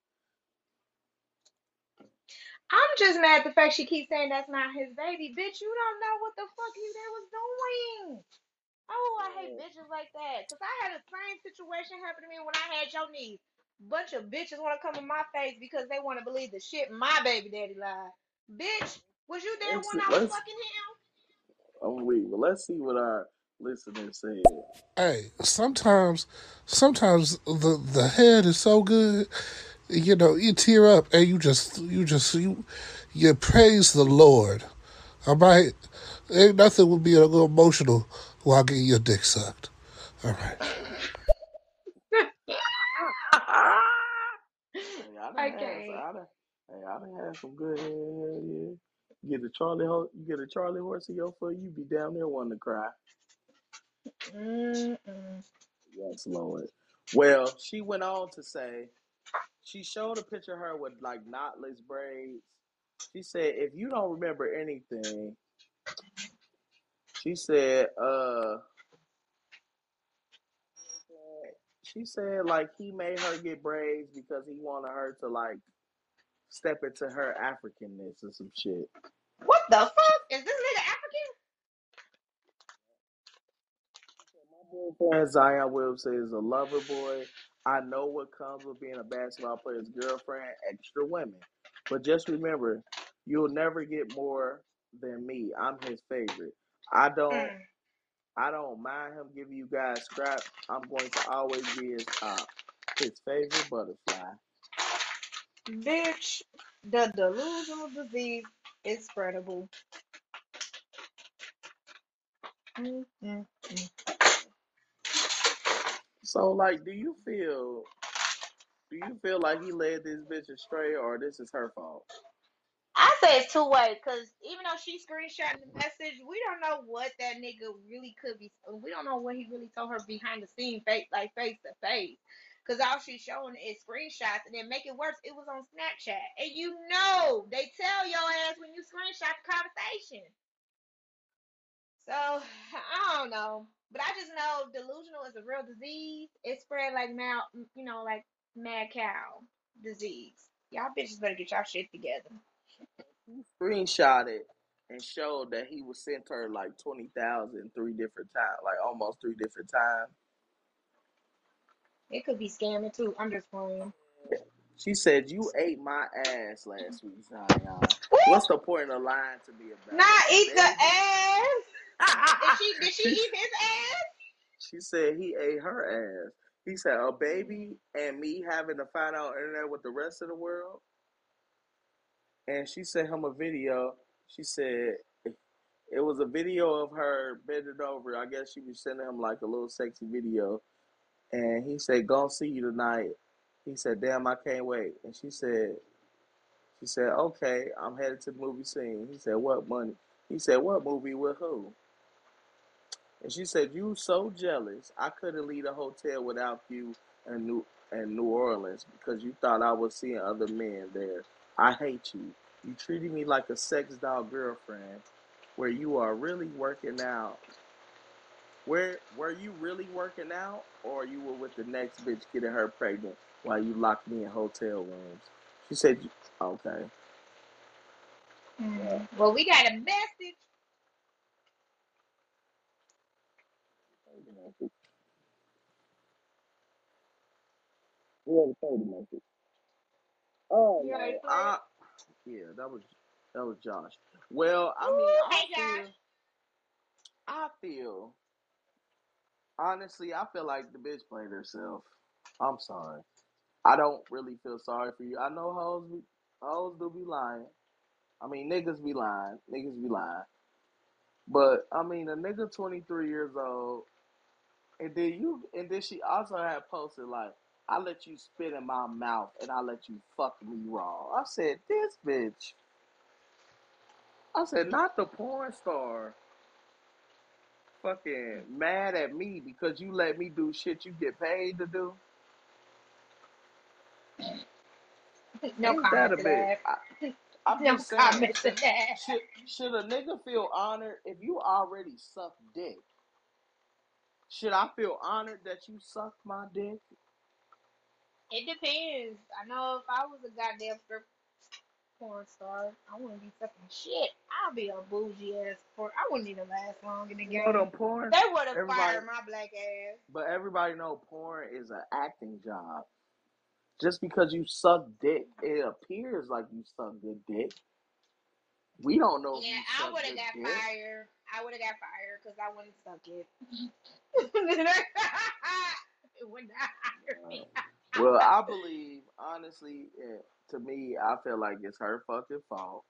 I'm just mad at the fact she keeps saying that's not his baby. Bitch, you don't know what the fuck you they was doing. Oh, I hate oh. bitches like that. Cause I had the same situation happen to me when I had your niece. Bunch of bitches want to come in my face because they want to believe the shit my baby daddy lied. Bitch, was you there Let's when I was fucking him? I'm weak, but let's see what our listeners say. Hey, sometimes, sometimes the the head is so good, you know, you tear up and you just, you just, you, you praise the Lord. All right, ain't nothing would be a little emotional while getting your dick sucked. All right. I done had, Okay. I done, hey, I done had some good head, yeah. You get a Charlie, ho- you get a Charlie horse in your foot, you be down there wanting to cry. Mm-mm. Yes, Lord. Well, she went on to say, she showed a picture of her with like knotless braids. She said, if you don't remember anything, she said, uh, she said like he made her get braids because he wanted her to like step into her Africanness or some shit. What the fuck? Is this nigga African? My boyfriend Zion Williamson is a lover boy. I know what comes with being a basketball player's girlfriend, extra women. But just remember, you'll never get more than me. I'm his favorite. I don't Mm. I don't mind him giving you guys scrap. I'm going to always be his top. His favorite butterfly. Bitch, the delusional disease is spreadable. Mm, mm, mm. So like do you feel do you feel like he led this bitch astray or this is her fault? I say it's two way because even though she screenshot the message, we don't know what that nigga really could be. We don't know what he really told her behind the scene, face like face to face. Cause all she's showing is screenshots, and then make it worse, it was on Snapchat, and you know they tell your ass when you screenshot the conversation. So I don't know, but I just know delusional is a real disease. It spread like mal, you know, like mad cow disease. Y'all bitches better get y'all shit together. Screenshot it and showed that he was sent her like twenty thousand three different times, like almost three different times. It could be scamming too. I'm just playing. She said, You ate my ass last week. Woo! What's the point of lying to me about Not it? eat the ass. Did she? Did she eat his ass? She said he ate her ass. He said, A baby and me having to find out internet with the rest of the world. And she sent him a video. She said, It was a video of her bending over. I guess she was sending him like a little sexy video. And he said, Gonna see you tonight. He said, Damn, I can't wait. And she said, She said, Okay, I'm headed to the movie scene. He said, What money? He said, What movie with who? And she said, You so jealous. I couldn't leave a hotel without you in New in New Orleans because you thought I was seeing other men there. I hate you. You treated me like a sex doll girlfriend where you are really working out. Where were you really working out or you were with the next bitch getting her pregnant while you locked me in hotel rooms? She said, Okay. Mm. Well, we got a message. We have a third message. Oh You already played I yeah, that was that was Josh. Well, I mean, Ooh, I hey feel, Josh. I feel, honestly, I feel like the bitch played herself. I'm sorry. I don't really feel sorry for you. I know hoes, be, hoes do be lying. I mean, niggas be lying. Niggas be lying. But I mean, a nigga 23 years old, and then you, and then she also had posted like, "I let you spit in my mouth, and I let you fuck me raw." I said, "This bitch." I said, "Not the porn star." Fucking mad at me because you let me do shit you get paid to do. No Ain't that comment a to bit? that. I, I'm No just saying, comment to should, that. should should a nigga feel honored if you already suck dick? Should I feel honored that you sucked my dick? It depends. I know if I was a goddamn strip porn star, I wouldn't be fucking shit. I'll be a bougie ass porn. I wouldn't even last long in the You know game. porn. They would have fired my black ass. but everybody know porn is an acting job. Just because you suck dick, it appears like you suck good dick. We don't know Yeah, I would have got dick. fired. I would have got fired because I wouldn't suck it. it would not hire me. Well, I believe honestly, eh, to me, I feel like it's her fucking fault.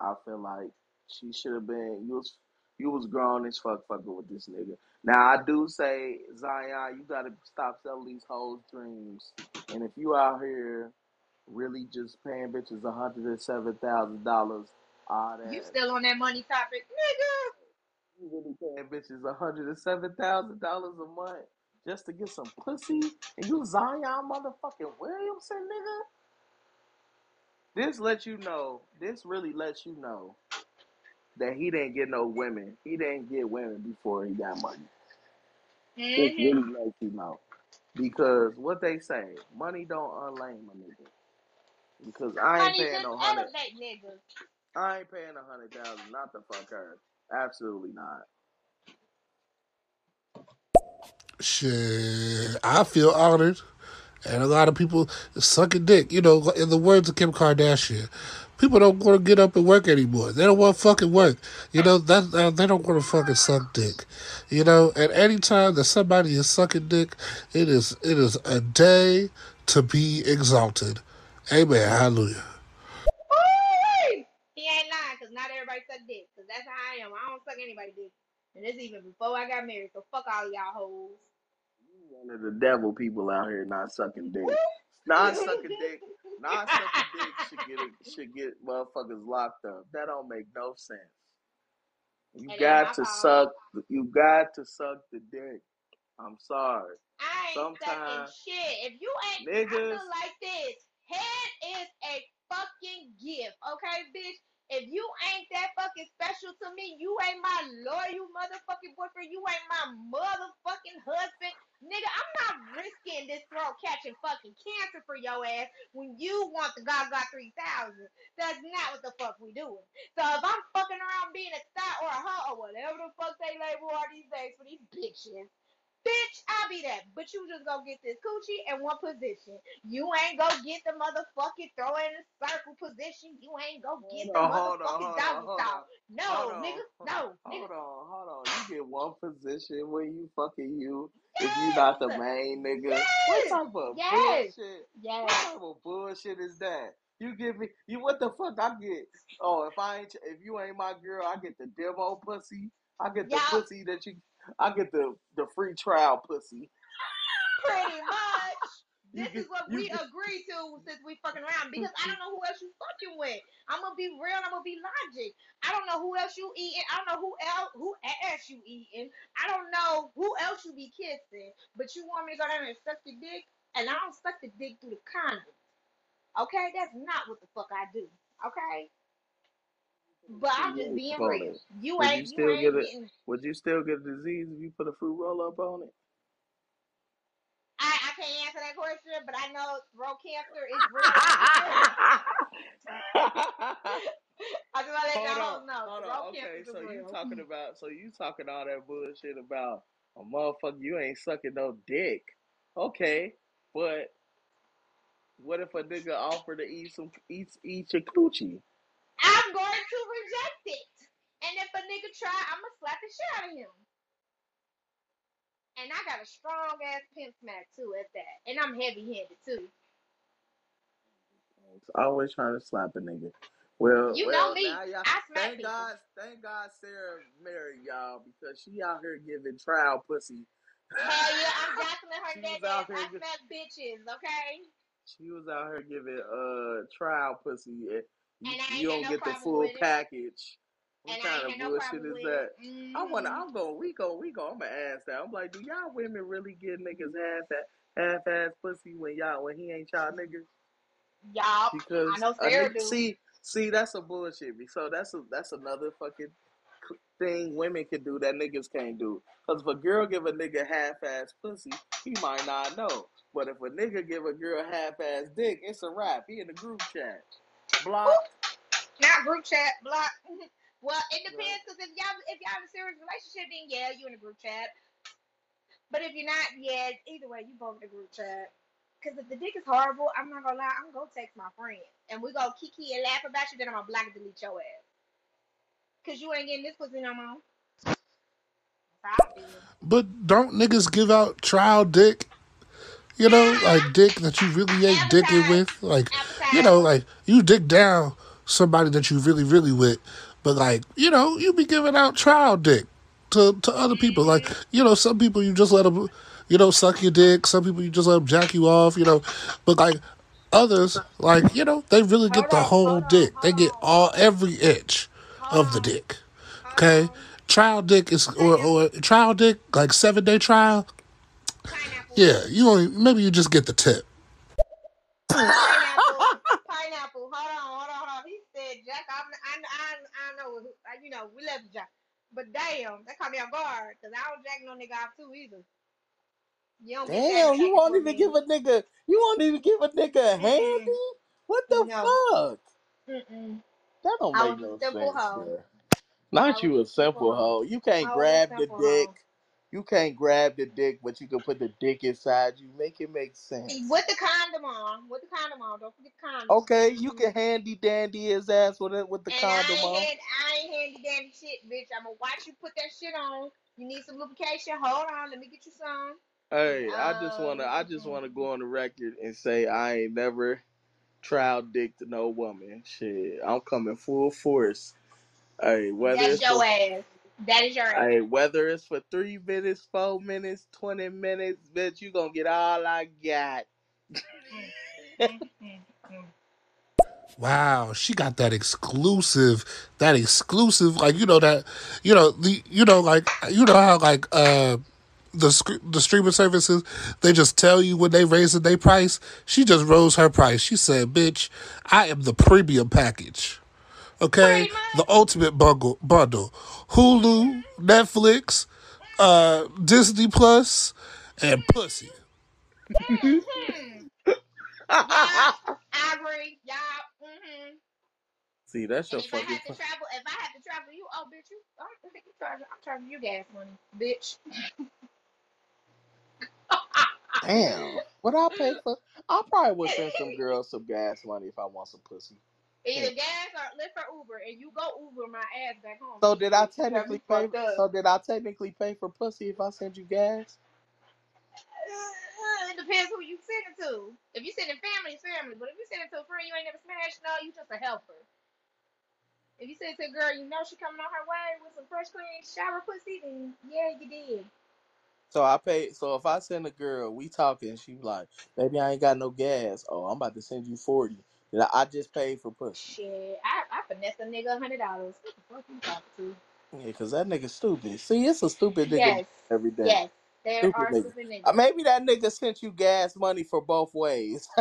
I feel like she should have been. You was You was grown as fuck fucking with this nigga. Now I do say, Zion, you gotta stop selling these hoes dreams. And if you out here really just paying bitches one hundred and seven thousand dollars, all that You still on that money topic, nigga? you really paying bitches one hundred and seven thousand dollars a month just to get some pussy, and you Zion motherfucking Williamson, nigga. This lets you know. This really lets you know that he didn't get no women. He didn't get women before he got money. This hmm really lets you know because what they say, money don't unlame a nigga. Because I ain't Money paying no hundred. elevate. I ain't paying a hundred thousand. Not the fuck her. Absolutely not. Shit, I feel honored. And a lot of people sucking dick. You know, in the words of Kim Kardashian, people don't want to get up and work anymore. They don't want to fucking work. You know, that uh, they don't want to fucking suck dick. You know, and time that somebody is sucking dick, it is it is a day to be exalted. Amen. Hallelujah. He ain't lying, cause not everybody suck dick. Cause that's how I am. I don't suck anybody dick. And this even before I got married. So fuck all y'all hoes. One of the devil people out here not sucking dick. Not sucking dick. Not sucking dick should get a, should get motherfuckers locked up. That don't make no sense. You ain't got to suck. You got to suck the dick. I'm sorry. I ain't sucking Sometimes shit. If you ain't, niggas. feel like this. Head is a fucking gift, okay, bitch? If you ain't that fucking special to me, you ain't my loyal motherfucking boyfriend. You ain't my motherfucking husband. Nigga, I'm not risking this throat catching fucking cancer for your ass when you want the Gaga 3000. That's not what the fuck we doing. So if I'm fucking around being a thot or a hoe or whatever the fuck they label are these days for these bitches, Bitch, I'll be that. But you just go get this coochie in one position. You ain't go get the motherfucking throw in a circle position. You ain't go get the on, hold on, motherfucking on, doggy hold style. on. No, Hold nigga. No, nigga. Hold on, hold on. You get one position when you fucking you. If you not the main nigga, what Yes. type of Yes. bullshit? What type of bullshit is that? You give me you what the fuck I get? Oh, if I ain't if you ain't my girl, I get the demo pussy. I get the Y'all pussy that you. I get the the free trial pussy. pretty much. This get is what we get. agreed to since we fucking around because I don't know who else you fucking with. I'm gonna be real. I'm gonna be logic. I don't know who else you eating. I don't know who else who ass you eating. I don't know who else you be kissing. But you want me to go down and suck the dick, and I don't suck the dick through the condom. Okay, that's not what the fuck I do. Okay, but I'm just being roll up on real. You Would you ain't you still get ain't it? getting. Would you still get a disease if you put a fruit roll up on it? I, I can't answer that question, but I know throat cancer is real. I just want to let y'all know. hold on. Okay, so you talking about? So you talking all that bullshit about a motherfucker? You ain't sucking no dick. Okay, but what if a nigga offer to eat some eat eat your coochie? I'm going to reject it. And if a nigga try, I'm going to slap the shit out of him. And I got a strong ass pimp smack too at that. And I'm heavy handed too. Always trying to slap a nigga. Well, You know me. I smack Thank people. God, thank God, Siara married y'all because she out here giving trial pussy. Hell yeah, I'm definitely her dead ass. here. I smack bitches, okay? She was out here giving uh trial pussy. You, you don't no get the full package. What And kind of no bullshit is that? it. I want. to hmm I'm going. We go. We go. I'm gonna ask that. I'm like, do y'all women really get niggas half that half ass pussy when y'all when he ain't y'all niggas? Y'all, I Because know Siara nigga, see, see, that's a bullshit. So that's a that's another fucking thing women can do that niggas can't do. Because if a girl give a nigga half ass pussy, he might not know. But if a nigga give a girl half ass dick, it's a wrap. He in the group chat. Blocked. Not group chat, block. well, it depends because if y'all if y'all have a serious relationship, then yeah, you in a group chat. But if you're not, yeah, either way, you both in a group chat. Because if the dick is horrible, I'm not gonna lie, I'm gonna text my friend and we go kiki and laugh about you. Then I'm gonna block and delete your ass. Cause you ain't getting this pussy no more. That's how I feel. But don't niggas give out trial dick? You know, like dick that you really ain't dicking with. Like, you know, like you dick down somebody that you really, really with. But like, you know, you be giving out trial dick to to other people. Like, you know, some people you just let them, you know, suck your dick. Some people you just let them jack you off. You know, but like others, like you know, they really get the whole dick. They get all every inch of the dick. Okay, trial dick is or or trial dick like seven day trial. Pineapple, Yeah, you only maybe you just get the tip. pineapple, pineapple. Hold on, hold on, hold on. He said, Jack, I'm, I, I, I know, I- you know, we love you, Jack. But damn, that caught me off guard because I don't jack no nigga off too either. You don't get that Damn, you excited won't for even give me. a nigga. You won't even give a nigga a Mm-mm, handy. What the no, fuck? mm-mm. That don't I make was a no simple sense, hoe. bro. I Not was you, a a simple simple hoe. hoe. You can't I was a grab the simple dick. hoe. You can't grab the dick, but you can put the dick inside you. Make it make sense. With the condom on. With the condom on. Don't forget the condom. Okay, you can handy dandy his ass with it with the And I condom ain't on. had I ain't handy dandy shit, bitch. I'ma watch you put that shit on. You need some lubrication. Hold on, let me get you some. Hey, I just wanna, um, I just wanna go on the record and say I ain't never trial dick to no woman. Shit, I'm coming full force. Hey, whether that's it's for your ass. That is your Hey, ass. whether it's for three minutes, four minutes, twenty minutes, bitch, you gonna get all I got. Mm, mm, mm, mm. Wow, she got that exclusive, that exclusive, like you know that, you know the, you know like you know how like uh the sc- the streaming services they just tell you when they raising their price. She just rose her price. She said, "Bitch, I am the premium package." Okay, the ultimate bundle, bundle, Hulu, Netflix, uh, Disney Plus, and pussy. Mm-hmm. Yeah, I agree. Yeah. Mm-hmm. See, that's And your if I fucking. had to travel, if I had to travel, you, oh bitch, you, I'm, I'm charging, I'm charging you gas money, bitch. Damn. What I pay for? I probably would send some girls some gas money if I want some pussy. Either gas or Lyft or Uber, and you go Uber my ass back home So did I bitch. You got technically pay? fucked up. So did I technically pay for pussy if I send you gas? Uh, It depends who you send it to. If you send it family, it's family. But if you send it to a friend you ain't never smashed, no, you just a helper. If you send it to a girl you know she coming on her way with some fresh, clean shower pussy, then yeah, you did. So I pay. So if I send a girl, we talking, she like, baby, I ain't got no gas. Oh, I'm about to send you forty. Then I I just paid for pussy. Shit, I, I finessed a nigga a hundred dollars. What the fuck you talking to? Yeah, cause that nigga stupid. See, it's a stupid nigga Yes, every day. yes, there Stupid are nigga. stupid Uh, niggas. maybe that nigga sent you gas money for both ways.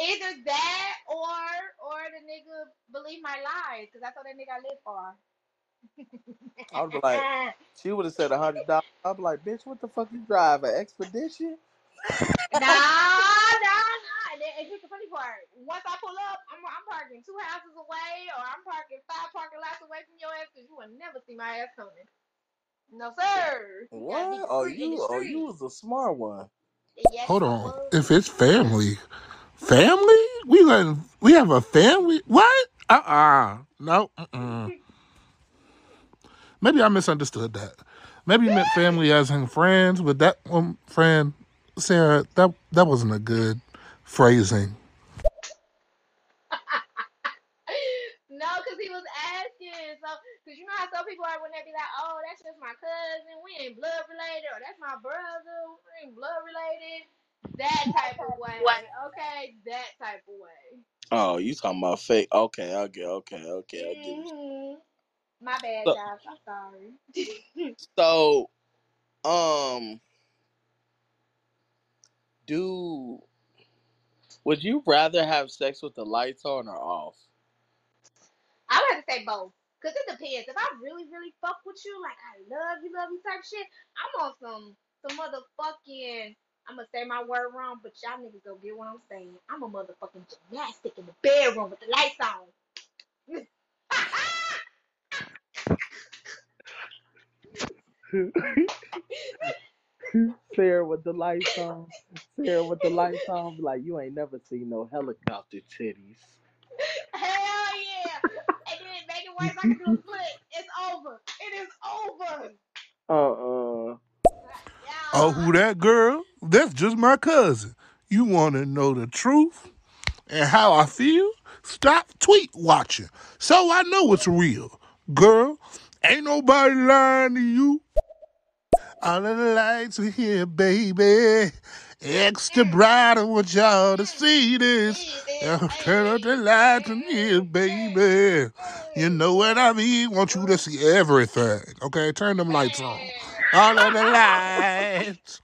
Either that or or the nigga believe my lies because I told that nigga I live far. I would be like, she would have said a hundred dollars. I'd be like, bitch, what the fuck you drive? An expedition? nah, nah, nah. And, then, here's the funny part. Once I pull up, I'm I'm parking two houses away or I'm parking five parking lots away from your ass because you will never see my ass coming. No, sir. You What? Oh, discreet in the you, oh, you streets. was a smart one. Yes, Hold on, if it's family, family, we let we have a family. What? Uh uh no. Uh-uh. Maybe I misunderstood that. Maybe you meant family as in friends, but that one friend, Siara, that that wasn't a good phrasing. no, because he was asking. So, because you know how some people are when they be like, oh, that's just my cousin. We ain't blood related. Or that's my brother. We ain't blood related. That type of way. Okay, that type of way. Oh, you talking about fake? Okay, okay, okay, okay. I get it. hmm My bad, So, Josh. I'm sorry. so, um, do would you rather have sex with the lights on or off? I would have to say both. Cause it depends. If I really, really fuck with you, like I love you, love you type shit, I'm on some some motherfucking I'm gonna say my word wrong, but y'all niggas go get what I'm saying. I'm a motherfucking gymnastic in the bedroom with the lights on. Siara with the lights on. Siara with the lights on. Like, you ain't never seen no helicopter titties. Hell yeah! And then make it worse, I can do a split. It's over. It is over. Uh uh Oh, who Yeah. that girl? That's just my cousin. You want to know the truth and how I feel? Stop tweet watching, so I know it's real. Girl, ain't nobody lying to you. All of the lights are here, baby. Extra bright, I want y'all to see this. Turn up the lights in here, baby. You know what I mean? Want you to see everything. Okay, turn them lights on. All of the lights.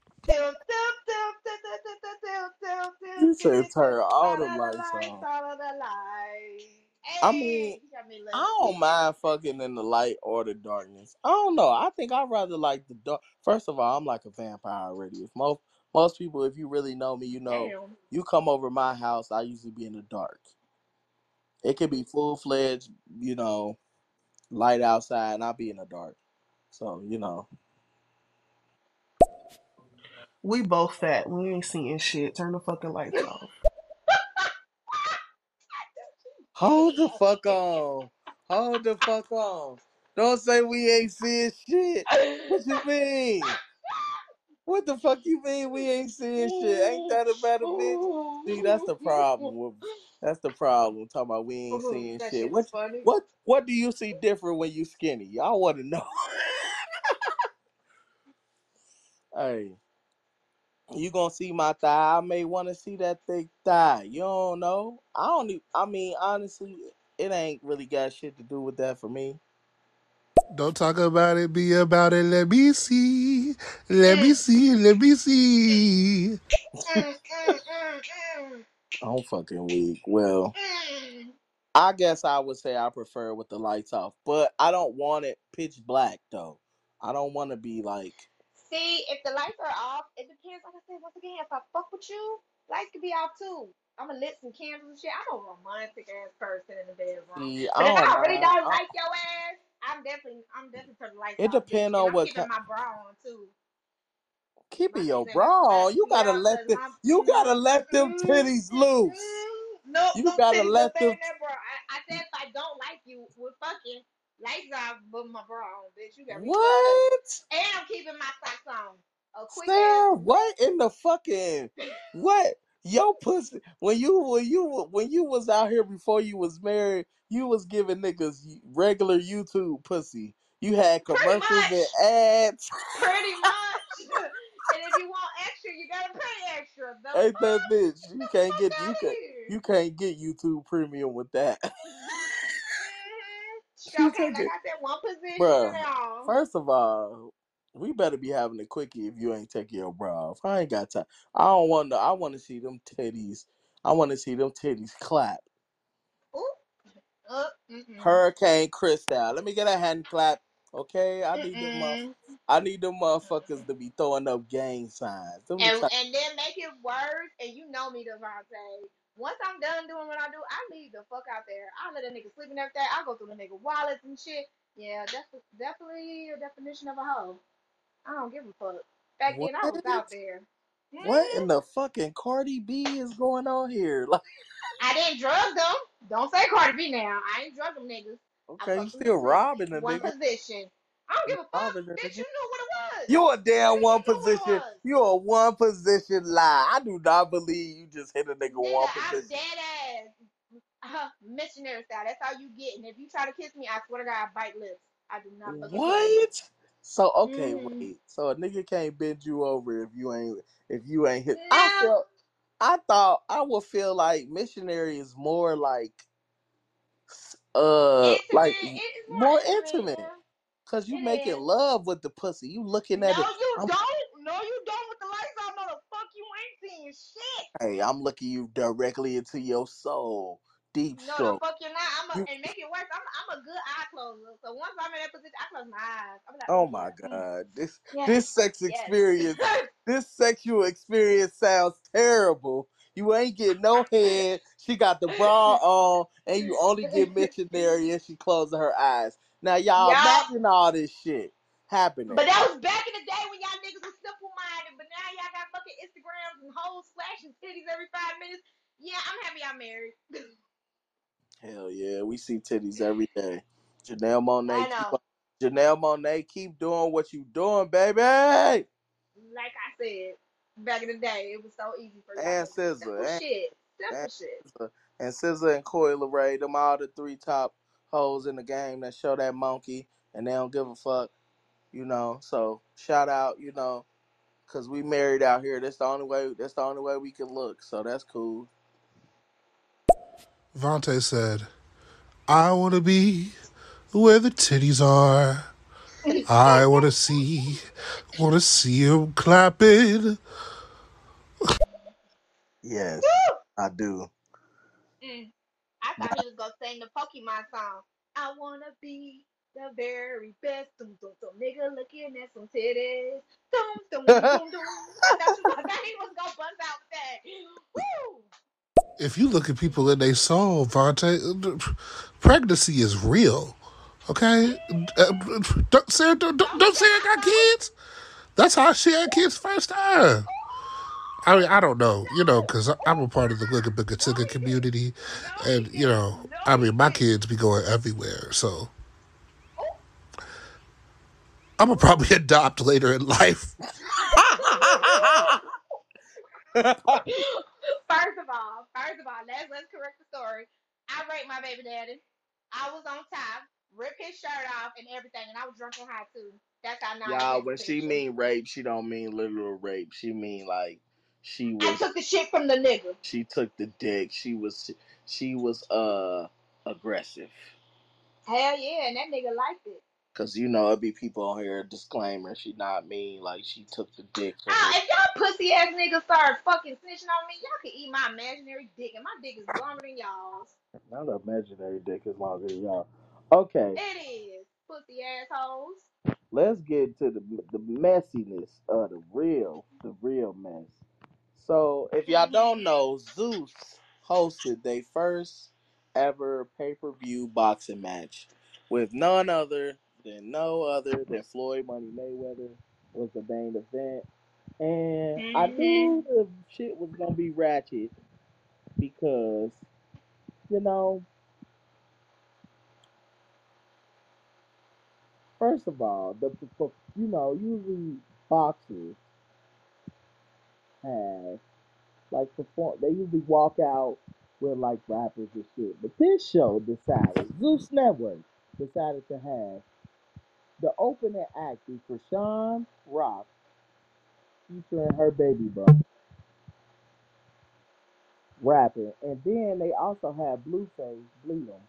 You said turn all the lights on. All of the lights. I mean, Hey, you got me I love. don't mind fucking in the light or the darkness. I don't know. I think I'd rather like the dark. First of all, I'm like a vampire already. If most most people, if you really know me, you know Damn. you come over my house, I usually be in the dark. It could be full fledged, you know, light outside, and I'll be in the dark. So you know, We both fat. We ain't seeing shit. Turn the fucking lights off. Hold the fuck on, hold the fuck on. Don't say we ain't seeing shit. What you mean? What the fuck you mean we ain't seeing shit? Ain't that a better bitch? See, that's the problem. With, that's the problem. Talking about we ain't seeing that shit. shit What funny. what what do you see different when you skinny? Y'all want to know. hey, you gonna see my thigh? I may want to see that thick thigh. You don't know. I don't. e- I mean, honestly, it ain't really got shit to do with that for me. Don't talk about it, be about it. Let me see. Let me see. Let me see. I'm fucking weak. Well. I guess I would say I prefer it with the lights off, but I don't want it pitch black though. I don't want to be like, See, if the lights are off, it depends. Like I said, once again, if I fuck with you, lights can be off too. I'm gonna lit some candles and shit. I'm a romantic ass person in the bedroom. I But if I really don't like your ass, I'm definitely, I'm definitely turning lights it off, bitch. depend And on what keeping my bra on too. Keeping your ain't about to bra on. You gotta let them. you gotta let them mm, titties loose. mm. no, You gotta let them. I, I said if I don't like you, we're fucking lights off, but my bra on, bitch. You got. What, And I'm keeping my socks on. A quick Siara? What in the fucking what? Yo, pussy. When you when you when you was out here before you was married, you was giving niggas regular YouTube pussy. You had commercials and ads. Pretty much. and if you want extra, you gotta pay extra. The Ain't fuck? that bitch? You can't get you can you can't get YouTube Premium with that. Mm-hmm. Okay, can't like get, I said, one position bruh. all. First of all, we better be having a quickie if you ain't taking your bra off. I ain't got time. I don't want to. I want to see them titties. I want to see them titties clap. Ooh. Uh, mm-mm. Hurricane Crystal. Let me get a hand clap. Okay, I need them. Mm-mm. I need them motherfuckers to be throwing up gang signs. Them And and then make it worse, and you know me, Devontae. Once I'm done doing what I do, I leave the fuck out there. I let a nigga sleep and everything. I go through the nigga wallets and shit. Yeah, that's definitely a definition of a hoe. I don't give a fuck. Back What? then, I was out there. What in the fucking Cardi B is going on here? Like, I didn't drug them. Don't say Cardi B now. I ain't drug them niggas. I okay, you fucked them still robbing a One nigga. position. I don't You give a fuck. robbing Bitch, you knew what it was. You a damn one knew what it position. You a one position lie. I do not believe you just hit a nigga Nigga, one I'm position. dead ass. Uh, missionary style. That's how you get. And if you try to kiss me, I swear to God, I bite lips. I do not. What? So okay, hmm wait. So a nigga can't bend you over if you ain't if you ain't hit. I No, felt. I thought I would feel like missionary is more like uh like intimate. Is more more intimate. intimate Yeah, because you it making love with the pussy. You looking No, at it. you I'm don't. No, you don't. With the lights on, motherfucker, you ain't seeing shit. hey, I'm looking you directly into your soul. Deep No, the stroke. fuck you're not. I'm a, You and make it worse. I'm I'm a good eye closer. So once I'm in that position, I close my eyes. I'm like, oh my yeah, god. This yes, this sex yes. experience this sexual experience sounds terrible. You ain't getting no head. She got the bra on, and you only get missionary, and she closing her eyes. Now, y'all Yup. imagine all this shit happening. But that was back in the day when y'all niggas was simple minded. But now y'all got fucking Instagrams and hoes flashing titties every five minutes. Yeah, I'm happy I'm married. Hell yeah, we see titties every day. Janelle Monáe, I keep know. Janelle Monáe, keep doing what you doing, baby. Like I said, back in the day, it was so easy for y'all And niggas. scissor, Simple and shit. and shit. scissor, and SZA and Coi Leray, them all the three top hoes in the game that show that monkey and they don't give a fuck, you know. So shout out, you know, cause we married out here. That's the only way. That's the only way we can look. So that's cool. Vontae said, I want to be where the titties are. I want to see, want to see them clapping. Yes, I do. Mm, I thought he was gonna sing the Pokemon song. I wanna be the very best. Dum, dum, dum, nigga looking at some titties. Dum, dum, dum, dum. I thought, you, I thought he was gonna bust out with that. Woo! If you look at people in their soul, Vontae, pregnancy is real. Okay? Uh, Don't, Siara, don't, don't, don't say I got kids. That's how she had kids first time. I mean, I don't know, you know, because I'm a part of the Wicca Bigga No, Tigga he didn't. community, and you know, I mean, my kids be going everywhere, so. I'm gonna probably adopt later in life. first of all, first of all, let's let's correct the story. I raped my baby daddy. I was on top, ripped his shirt off and everything, and I was drunk and high too. That's how now I Y'all, paint the when she picture. mean rape, she don't mean literal rape. She mean like she I took the shit from the nigga. she took the dick. She was she was uh aggressive. Hell yeah, and that nigga liked it. Cause you know it be people on here disclaimer. She not mean like she took the dick Oh, if y'all pussy ass niggas start fucking snitching on me, y'all can eat my imaginary dick, and my dick is longer than y'all's. Not an imaginary dick is longer than y'all. Okay, It is pussy assholes. let's get to the the messiness of the real the real mess. So if y'all don't know, Zeus hosted their first ever pay per view boxing match with none other than no other than Floyd Money Mayweather was the main event. And I Mhm. knew the shit was gonna be ratchet because, you know, first of all, the you know, usually boxers have like perform they usually walk out with like rappers and shit. But this show decided, Zeus Network decided to have the opening act be for Sean Rock featuring her baby brother rapping. And then they also have Blueface Bleedum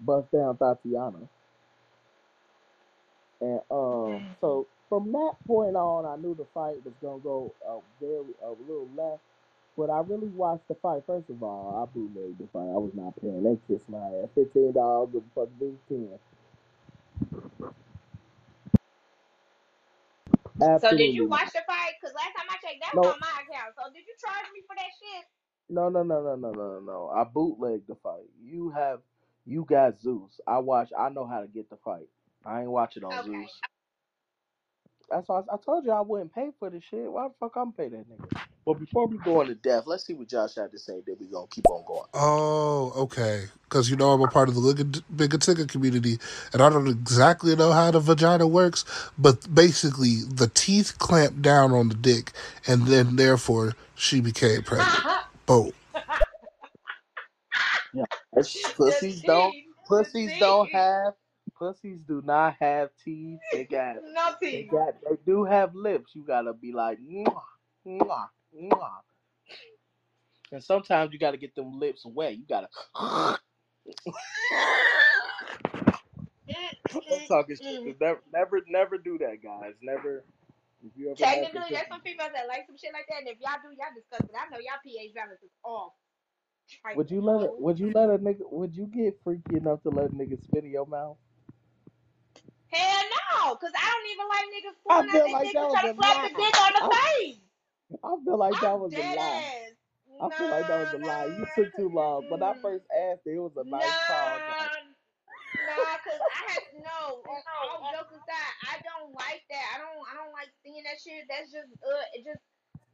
bust down Tatiana. And um so from that point on I knew the fight was gonna go a very a little left. But I really watched the fight. First of all, I bootlegged the fight. I was not paying. They kissed my ass. Fifteen dollars, the fuck big ten. So did you watch the fight? Cause last time I checked, that was No, on my account. So did you charge me for that shit? no, no, no, no, no, no, no. no. I bootlegged the fight. You have, you got Zeus. I watch. I know how to get the fight. I ain't watching on Okay. Zeus. That's why I, I told you I wouldn't pay for the shit. Why the fuck I'm pay that nigga? But before we go into death, let's see what Josh had to say. Then we gonna keep on going. Oh, okay. Because you know I'm a part of the Wicca Bigga Tigga community, and I don't exactly know how the vagina works, but basically the teeth clamp down on the dick, and then therefore she became pregnant. Boom. Yeah, It's- the pussies don't. teeth. Pussies don't teeth. have. Pussies do not have teeth. They got. No teeth. They got. They do have lips. You gotta be like, mwah, mwah, mwah. And sometimes you gotta get them lips wet. You gotta. I'm talking shit. Never, never, never do that, guys. Never. If you ever Technically, there's some females that like some shit like that, and if y'all do, y'all discuss it. I know y'all pH balance is off. would you let it? Would you let a nigga? Would you get freaky enough to let a nigga spit in your mouth? Hell no, cause I don't even like niggas I pulling out feel their like dick that and was trying a to slap the lie. dick on the I, face. I feel like that I'm was a dead lie. ass. I feel like that was Nah, a lie. You took too long. When I mm, first asked it, it was a nice. Like, nah, nah, cause I had no. On all jokes aside, I don't like that. I don't. I don't like seeing that shit. That's just. Uh, it just.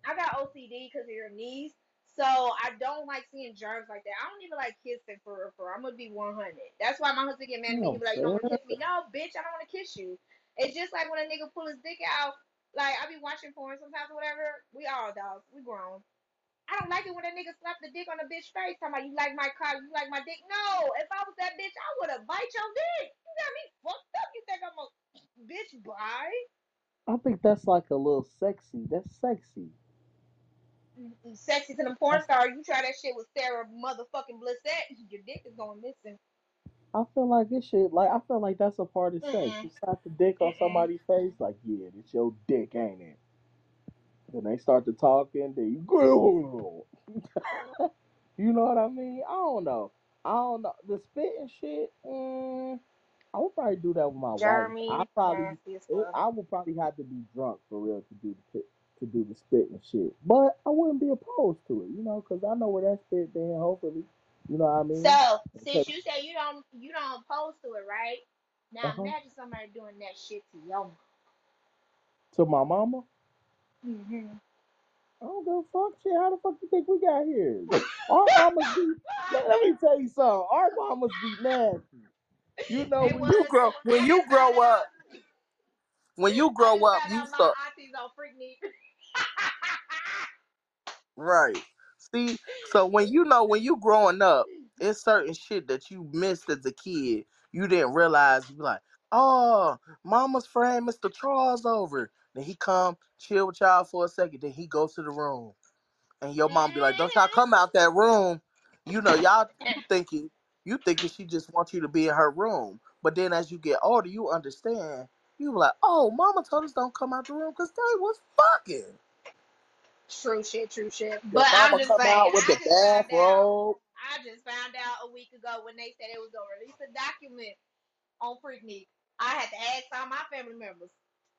I got OCD because of your knees, so I don't like seeing germs like that. I don't even like kissing for real. For. I'm gonna be 100. That's why my husband get mad at me. He be like, "You don't want to kiss me?" No, bitch, I don't want to kiss you. It's just like when a nigga pull his dick out. Like I be watching porn sometimes or whatever. We all dogs. We grown. I don't like it when a nigga slap the dick on a bitch face. Talking about you like my car, you like my dick. No, if I was that bitch, I would have bite your dick. You got me fucked up. You think I'm a bitch bye? I think that's like a little sexy. That's sexy. Sexy to the porn star. You try that shit with Siara motherfucking Blissett, your dick is going missing. I feel like this shit, like I feel like that's a part of sex. Mm-mm, You slap the dick on somebody's face, like, yeah, it's your dick, ain't it? Then they start to talking, then you go You know what I mean? I don't know. I don't know. The spitting shit, mm, I would probably do that with my wife. I probably. I would probably have to be drunk for real to do the pit, to do the spitting shit. But I wouldn't be opposed to it, you know, because I know where that spit then hopefully. You know what I mean? So since you say you don't you don't oppose to it, right? Now uh-huh. imagine somebody doing that shit to your To my mama, mm-hmm. I don't give a fuck shit. How the fuck you think we got here? Our mamas be let, me tell you something. Our mamas be nasty. You know when was you grow when you grow up when you grow up you start auntie's on Freaknik. Right. See, so when you know when you growing up, it's certain shit that you missed as a kid. You didn't realize you be like, oh, mama's friend Mr. Charles over. Then he come chill with y'all for a second. Then he goes to the room. And your mom be like, Don't y'all come out that room. You know, y'all thinking you thinking she just wants you to be in her room. But then as you get older, you understand. You be like, oh, mama told us don't come out the room because they was fucking. True shit, true shit. But I'm just come saying, out with I the just found out. bathrobe. I just found out a week ago when they said it was gonna release a document on Freaknik. I had to ask all my family members.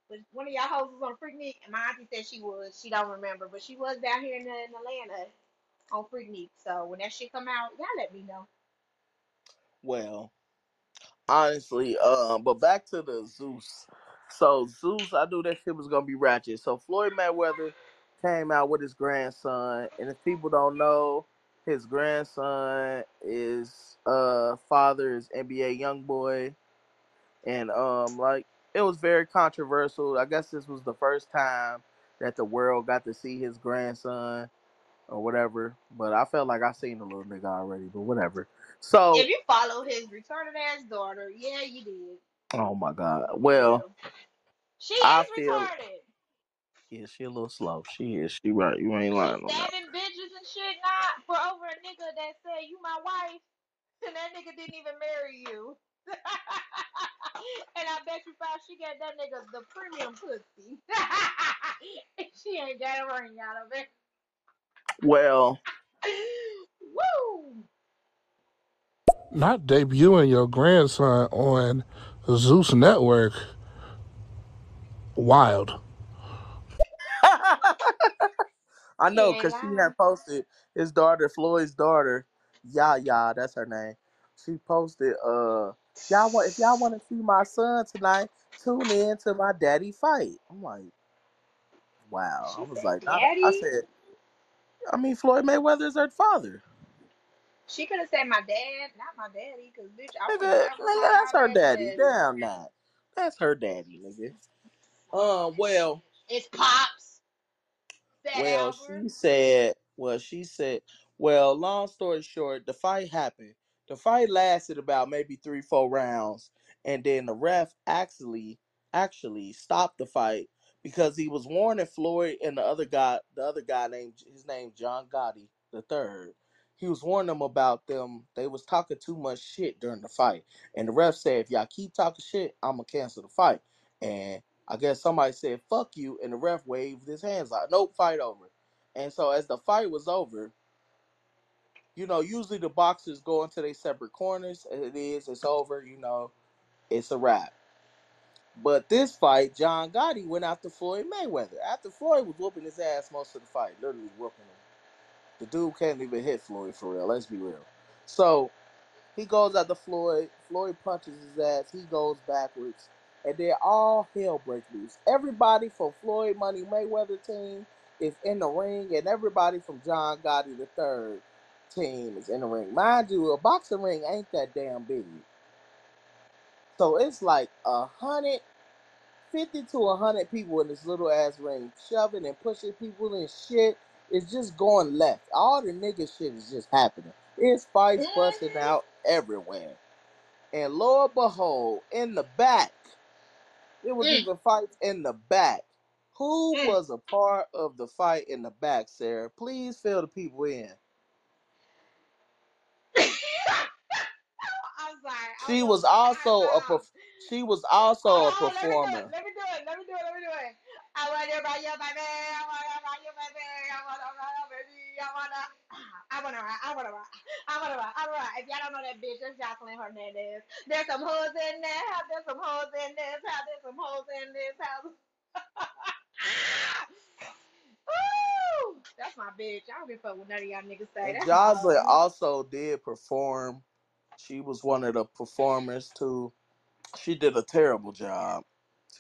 But one of y'all hoes was on Freaknik, and my auntie said she was. She don't remember, but she was down here in, in Atlanta on Freaknik. So when that shit come out, y'all let me know. Well, honestly, um, but back to the Zeus. So Zeus, I knew that shit was gonna be ratchet. So Floyd Mayweather came out with his grandson, and if people don't know, his grandson is uh father is NBA YoungBoy, and um like it was very controversial. I guess this was the first time that the world got to see his grandson or whatever. But I felt like I seen the little nigga already, but whatever. So If you follow his retarded ass daughter, yeah, you did. Oh my god. Well. She I is feel retarded. Yeah, she a little slow. She is. She right. You ain't She lying on that. stabbing bitches and shit not for over a nigga that said you my wife, and that nigga didn't even marry you. and I bet you find she got that nigga the premium pussy. and she ain't got a ring out of it. Well, Woo! Not debuting your grandson on Zeus Network. Wild. I know ain't because she had posted his daughter, Floyd's daughter, Yaya, that's her name. She posted, uh, y'all want if y'all want to see my son tonight, tune in to my daddy fight. I'm like, wow. I She was said, like, I Daddy. said, I mean, Floyd Mayweather is her father. She could have said my dad, not my daddy, because bitch, I Nigga, nigga, call that's my her daddy daddy. daddy. Damn that. That's her daddy, nigga. Um, well, It's pops. Said Well, she said, well, she said, well, long story short, the fight happened. The fight lasted about maybe three, four rounds, and then the ref actually actually stopped the fight because he was warning Floyd and the other guy, the other guy named his name John Gotti the third. He was warning them about them. They was talking too much shit during the fight, and the ref said, if y'all keep talking shit, I'm gonna cancel the fight. And I guess somebody said "fuck you," and the ref waved his hands like, "Nope, fight over." And so as the fight was over, you know, usually the boxers go into their separate corners. It is, it's over. You know, it's a wrap. But this fight, John Gotti went after Floyd Mayweather. After Floyd was whooping his ass most of the fight, literally whooping him. The dude can't even hit Floyd for real. Let's be real. So He goes after Floyd. Floyd punches his ass. He goes backwards. And then all hell breaks loose. Everybody from Floyd Money Mayweather team is in the ring, and everybody from John Gotti the third team is in the ring. Mind you, a boxing ring ain't that damn big. So it's like a hundred fifty to a hundred people in this little ass ring, shoving and pushing people and shit. It's just going left. All the nigga shit is just happening. It's fights busting out everywhere. And lo and behold, in the back, it was Mm. even fights in the back. Who Mm. was a part of the fight in the back, Siara? Please fill the people in. I'm sorry. I She was also a perf- she was also a Oh, let me performer. Let me do it. Let me do it. Let me do it. I want to buy you, baby. I want to buy you, baby. I want to buy you, baby. I want to. I want to ride. I want to ride. I want to ride. I want to ride. If y'all don't know that bitch, that's Jocelyn Hernandez. There's some hoes in there. There's some hoes in this house. There's some hoes in this house. Woo! That's my bitch. I don't give a fuck what none of y'all niggas say. And That's my Jocelyn hoe. also did perform. She was one of the performers too. She did a terrible job.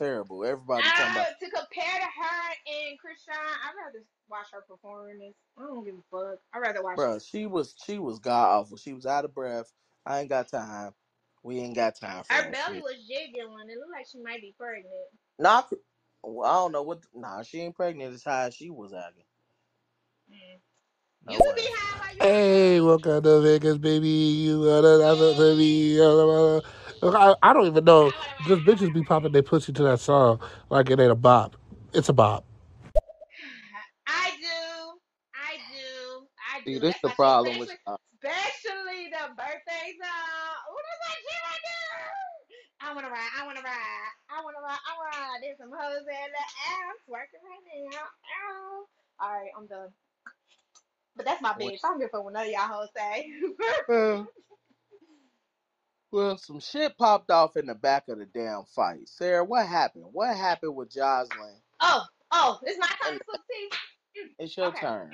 Terrible. Everybody talking Uh, about to compare to her and Chrisean, I'd rather watch her perform in this. I don't give a fuck. I'd rather watch Bruh, she was she was god awful. She was out of breath. I ain't got time. We ain't got time for Her that belly shit. was jiggling. It looked like she might be pregnant. Not well, I don't know what nah, she ain't pregnant as high as she was acting. Mm. No You could be way. high while you Hey, on welcome to Vegas, baby. You gotta have it for drugs. me. Look, I, I don't even know. I Just bitches be popping ride. their pussy to that song like it ain't a bop. It's a bop. I do. I do. I See, do. this That's the my problem with Especially, especially the birthday song. Ooh, that's my shit right there. I wanna ride. I wanna ride. I wanna ride. I wanna ride. There's some hoes in the ass working right now. Ow. All right, I'm done. But that's my When- bitch. I don't give a fuck what none of y'all hoes say. Mm. Well, some shit popped off in the back of the damn fight. Siara, what happened? What happened with Jocelyn? oh, oh, it's my turn to tea. Mm, it's your Okay. turn.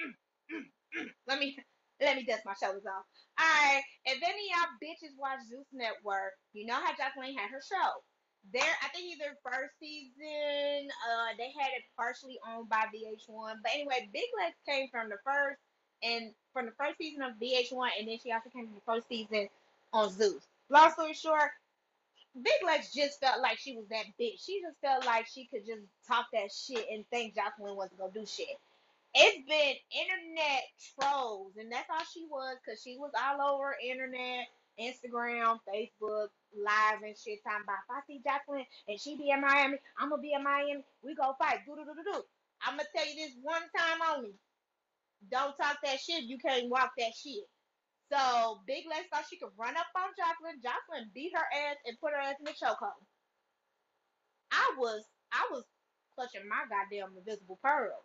Mm, mm, let me let me dust my shoulders off. Alright, if any of y'all bitches watch Zeus Network, you know how Jacqueline had her show. There, I think either first season, uh, they had it partially owned by VH1. But anyway, Big Lex came from the first and from the first season of VH1, and then she also came from the first season on Zeus. Long story short, Big Lex just felt like she was that bitch. She just felt like she could just talk that shit and think Jocelyn wasn't gonna do shit it's been internet trolls, and that's all she was, cause she was all over internet, Instagram, Facebook, live and shit, talking about if I see Jocelyn and she be in Miami, I'm gonna be in Miami. We go fight. Do do do do do. I'm gonna tell you this one time only. Don't talk that shit. You can't walk that shit. So Big Lex thought she could run up on Jocelyn. Jocelyn beat her ass and put her ass in the chokehold. I was I was clutching my goddamn invisible pearl.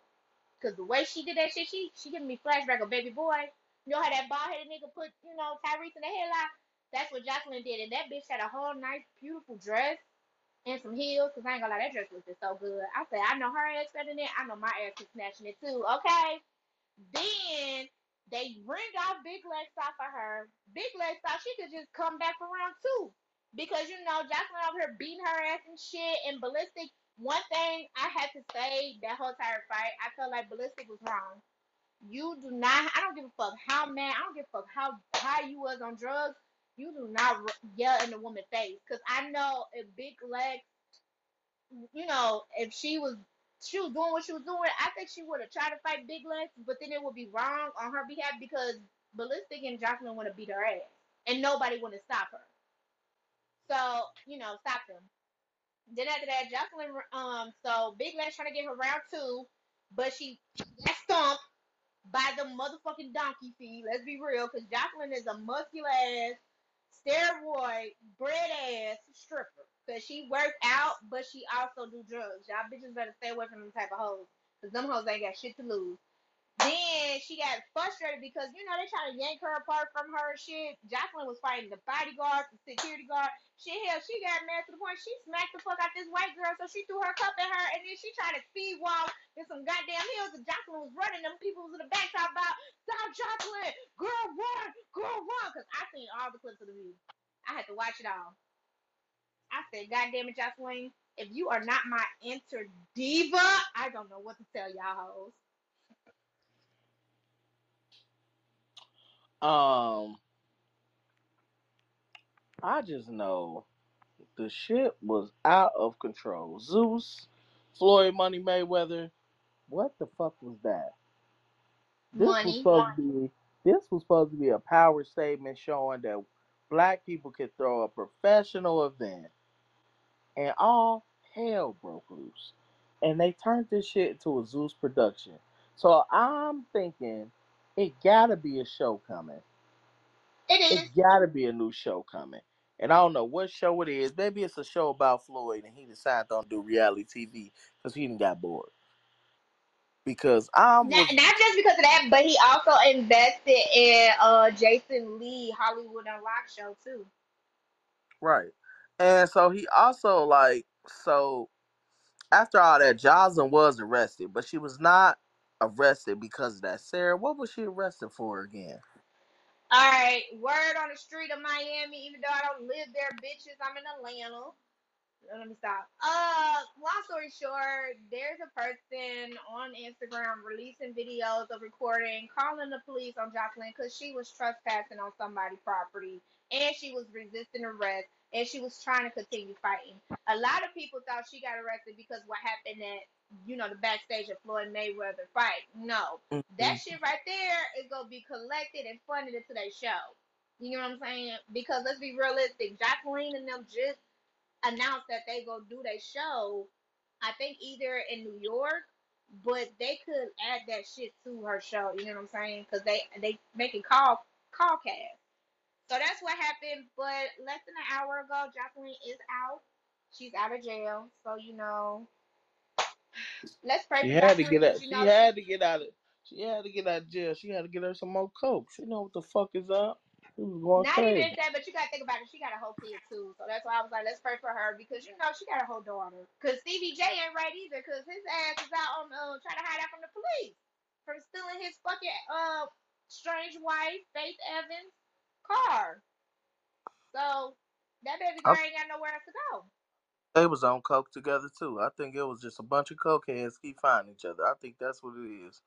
Cause the way she did that shit, she she giving me flashback of baby boy. You know how that bald headed nigga put, you know, Tyrese in the headlock? That's what Jocelyn did. And that bitch had a whole nice, beautiful dress and some heels. Cause I ain't gonna lie, that dress was just so good. I said, I know her ass better than it. I know my ass is snatching it too. Okay. Then they ringed off Big Lex off of her. Big Lex thought she could just come back for round two. Because, you know, Jocelyn over here beating her ass and shit. And Balistic, one thing I had to say that whole entire fight, I felt like Balistic was wrong. You do not, I don't give a fuck how mad, I don't give a fuck how high you was on drugs. You do not yell in the woman's face. Because I know if Big Lex you know, if she was she was doing what she was doing, I think she would have tried to fight Big Lex, but then it would be wrong on her behalf because Balistic and Jocelyn want to beat her ass, and nobody want to stop her. So you know, stop them. Then after that, Jocelyn, um, so Big Legs trying to get her round two, but she got stumped by the motherfucking donkey feet. Let's be real, because Jocelyn is a muscular ass, steroid, bread ass stripper. Because she work out, but she also do drugs. Y'all bitches better stay away from them type of hoes. Because them hoes ain't got shit to lose. Then she got frustrated because you know they trying to yank her apart from her shit. Jacqueline was fighting the bodyguard, the security guard. Shit, hell, she got mad to the point she smacked the fuck out this white girl, so she threw her cup at her, and then she tried to speed walk in some goddamn hills. And Jacqueline was running. Them people was in the back talking about, "Stop, Jacqueline, girl, run, girl, run," because I seen all the clips of the video. I had to watch it all. I said, "God damn it, Jacqueline, if you are not my enter diva, I don't know what to tell y'all hoes." Um, I just know the shit was out of control. Zeus, Floyd Money Mayweather, what the fuck was that? This was Money. supposed to be this was supposed to be a power statement showing that black people could throw a professional event and all hell broke loose. And they turned this shit into a Zeus production. So I'm thinking it gotta be a show coming. It is. It gotta be a new show coming. And I don't know what show it is. Maybe it's a show about Floyd and he decided to do reality TV because he didn't got bored. Because I Not, was not just because of that, but he also invested in uh Jason Lee Hollywood Unlocked show too. right. And so he also like so after all that, Jocelyn was arrested, but she was not arrested because of that. Siara, what was she arrested for again? All right, word on the street of Miami. Even though I don't live there, bitches, I'm in Atlanta. Let me stop. Uh, long story short, there's a person on Instagram releasing videos of recording, calling the police on Jocelyn because she was trespassing on somebody's property and she was resisting arrest and she was trying to continue fighting. A lot of people thought she got arrested because what happened at you know the backstage of Floyd Mayweather fight. No, mm-hmm. that shit right there is gonna be collected and funded into their show. You know what I'm saying? Because let's be realistic, Jacqueline and them just announced that they go do their show. I think either in New York, but they could add that shit to her show. You know what I'm saying? Because they they making call call cast. So that's what happened. But less than an hour ago, Jacqueline is out. She's out of jail. So you know, let's pray She for had to get out. you She know had to get out of. She had to get out of jail. She had to get her some more coke. She know what the fuck is up. She was going not crazy. even that, but you gotta think about it. She got a whole kid too, so that's why I was like, let's pray for her because you know she got a whole daughter. Cause Stevie J ain't right either, cause his ass is out on uh, trying to hide out from the police for stealing his fucking uh strange wife Faith Evans car. So that baby I, ain't got nowhere else to go. they was on coke together too. I think it was just a bunch of cokeheads keep finding each other. I think that's what it is.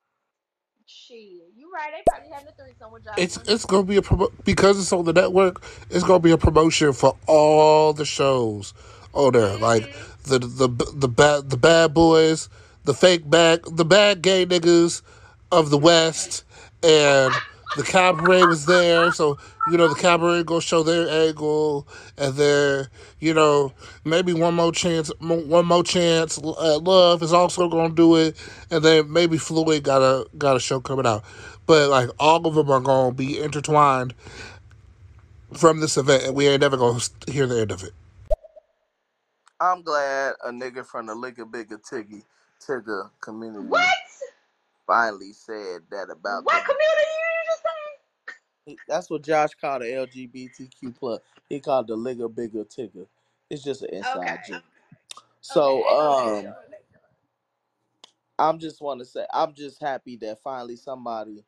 Shit, you right? They probably having a threesome with It's Jocelyn. it's gonna be a promo because it's on the network. It's gonna be a promotion for all the shows on there, like Mm-hmm. the the the bad the bad boys, the fake bad the bad gay niggas of the West, and the cabaret was there. So you know the cabaret gonna show their angle, and then you know maybe one more chance, one more chance. Uh, Love is also gonna do it, and then maybe Floyd got a got a show coming out. But like all of them are gonna be intertwined from this event, and we ain't never gonna hear the end of it. I'm glad a nigga from the Liga Bigga Tiggy Tigger community What? finally said that about What the. community you just saying? he- That's what Josh called the LGBTQ plus. He called the Liga Bigga Tigger. It's just an inside Okay. joke. So I just wanna make um. I'm just want to say I'm just happy that finally somebody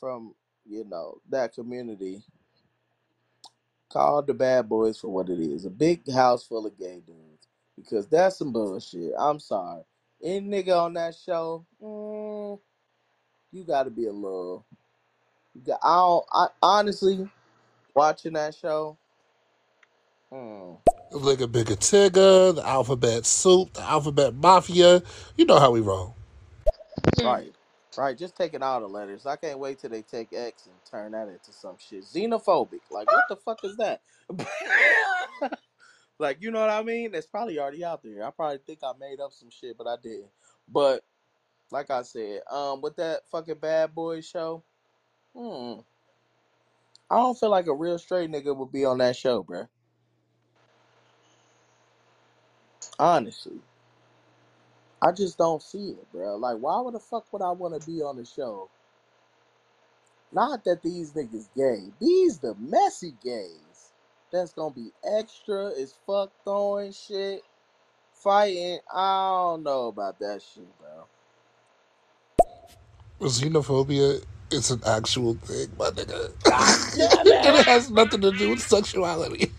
from you know that community called the bad boys for what it is a big house full of gay dudes because that's some bullshit. I'm sorry. Any nigga on that show, mm, you got to be a little. You I don't. I honestly watching that show. Mm, Like a bigger Tigger, the Alphabet Soup, the Alphabet Mafia. You know how we roll. Mm. right, right. Just taking all the letters. I can't wait till they take X and turn that into some shit. Xenophobic. Like what the fuck is that? like you know what I mean? It's probably already out there. I probably think I made up some shit, but I didn't. But like I said, um, with that fucking Bad Boy show, hmm, I don't feel like a real straight nigga would be on that show, bruh. Honestly, I just don't see it, bruh. Like, why would the fuck would I want to be on the show? Not that these niggas gay. These the messy gays. That's gonna be extra as fuck throwing shit, fighting. I don't know about that shit, bro. Xenophobia is an actual thing, my nigga. And it it! has nothing to do with sexuality.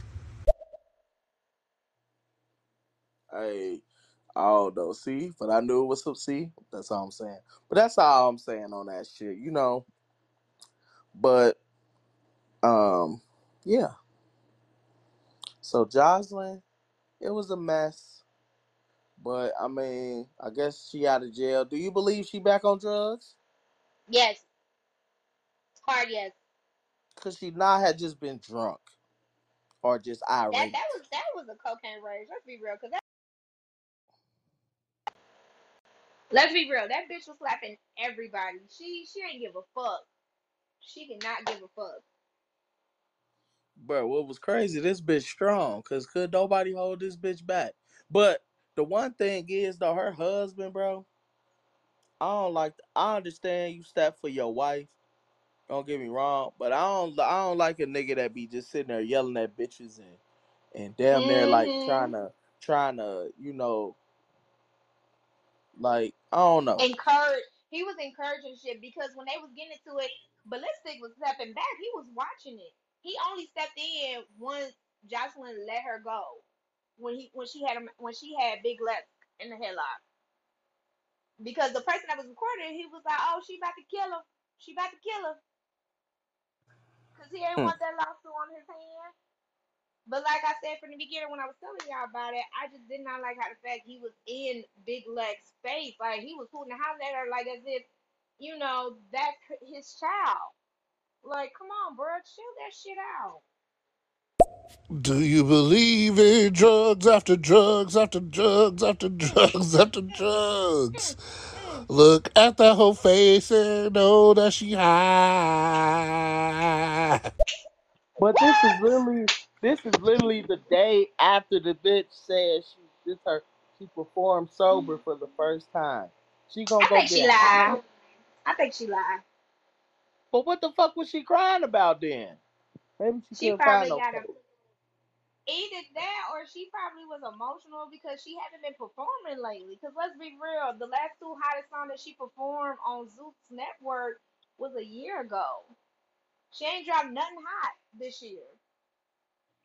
Hey, I don't know. See, but I knew it was some. See, that's all I'm saying. But that's all I'm saying on that shit, you know. But um, yeah. So Jocelyn, it was a mess. But I mean, I guess she out of jail. Do you believe she back on drugs? Yes. Hard yes. Cause she not had just been drunk or just That irate. that was that was a cocaine rage. Let's be real, cause that. Let's be real. That bitch was slapping everybody. She she ain't give a fuck. She did not give a fuck. Bro, what was crazy? This bitch strong. Cause could nobody hold this bitch back? But the one thing is though, her husband, bro. I don't like. I understand you step for your wife. Don't get me wrong, but I don't. I don't like a nigga that be just sitting there yelling at bitches and and damn near like trying to trying to you know like I don't know. Encourage. He was encouraging shit because when they was getting into it, ballistic was stepping back. He was watching it. He only stepped in once Jocelyn let her go when he when she had him when she had Big Lex in the headlock. Because the person that was recording, he was like, "Oh, she about to kill him. She about to kill him." Cause he ain't Hmm. want that lawsuit on his hand. But like I said from the beginning when I was telling y'all about it, I just did not like how the fact he was in Big Lex face. Like he was hooting and hollering at her like as if, you know, that's his child. Like, come on, bro, chill that shit out. Do you believe in drugs after drugs after drugs after drugs after drugs? Look at that whole face and know that she high. But this is What? literally this is literally the day after the bitch said she this her she performed sober for the first time. She gonna I go think she get high. lied. I think she lied. But what the fuck was she crying about then? Maybe she She couldn't find probably no got a clothes. Either that or she probably was emotional because she hasn't been performing lately. Because let's be real, the last two hottest songs that she performed on Zeus Network was a year ago. She ain't dropped nothing hot this year.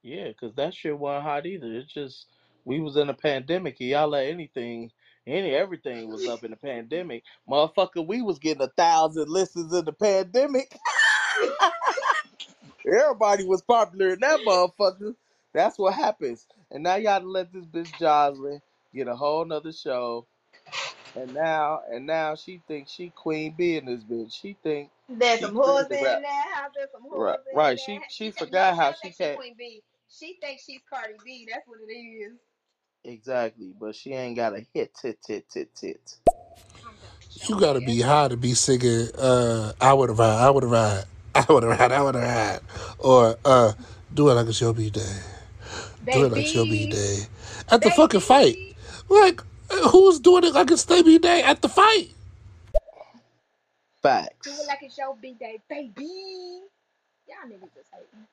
Yeah, cause that shit wasn't hot either. It's just we was in a pandemic and y'all let anything any everything was up in the pandemic. Motherfucker, we was getting a thousand listens in the pandemic. Everybody was popular in that motherfucker. That's what happens. And now y'all done let this bitch Jocelyn get a whole nother show. And now and now she thinks she queen bee in this bitch. She think There's she some queen hoes the in rap. that house. There's some Right, in right. She that. she She th- forgot she how don't she think she can't Queen B. She thinks she's Cardi B. That's what it is. exactly, but she ain't got a hit tit tit tit tit. I'm done You showing gotta be ass. high to be singing, uh, I would have ride, I would have ride, I would have ride, I would have ride. Or, uh, do it like it's your B day. Do it like it's your B day. At the fucking fight. Like, who's doing it like it's their B day at the fight? Do it like it's your big day, baby. Y'all niggas just hating.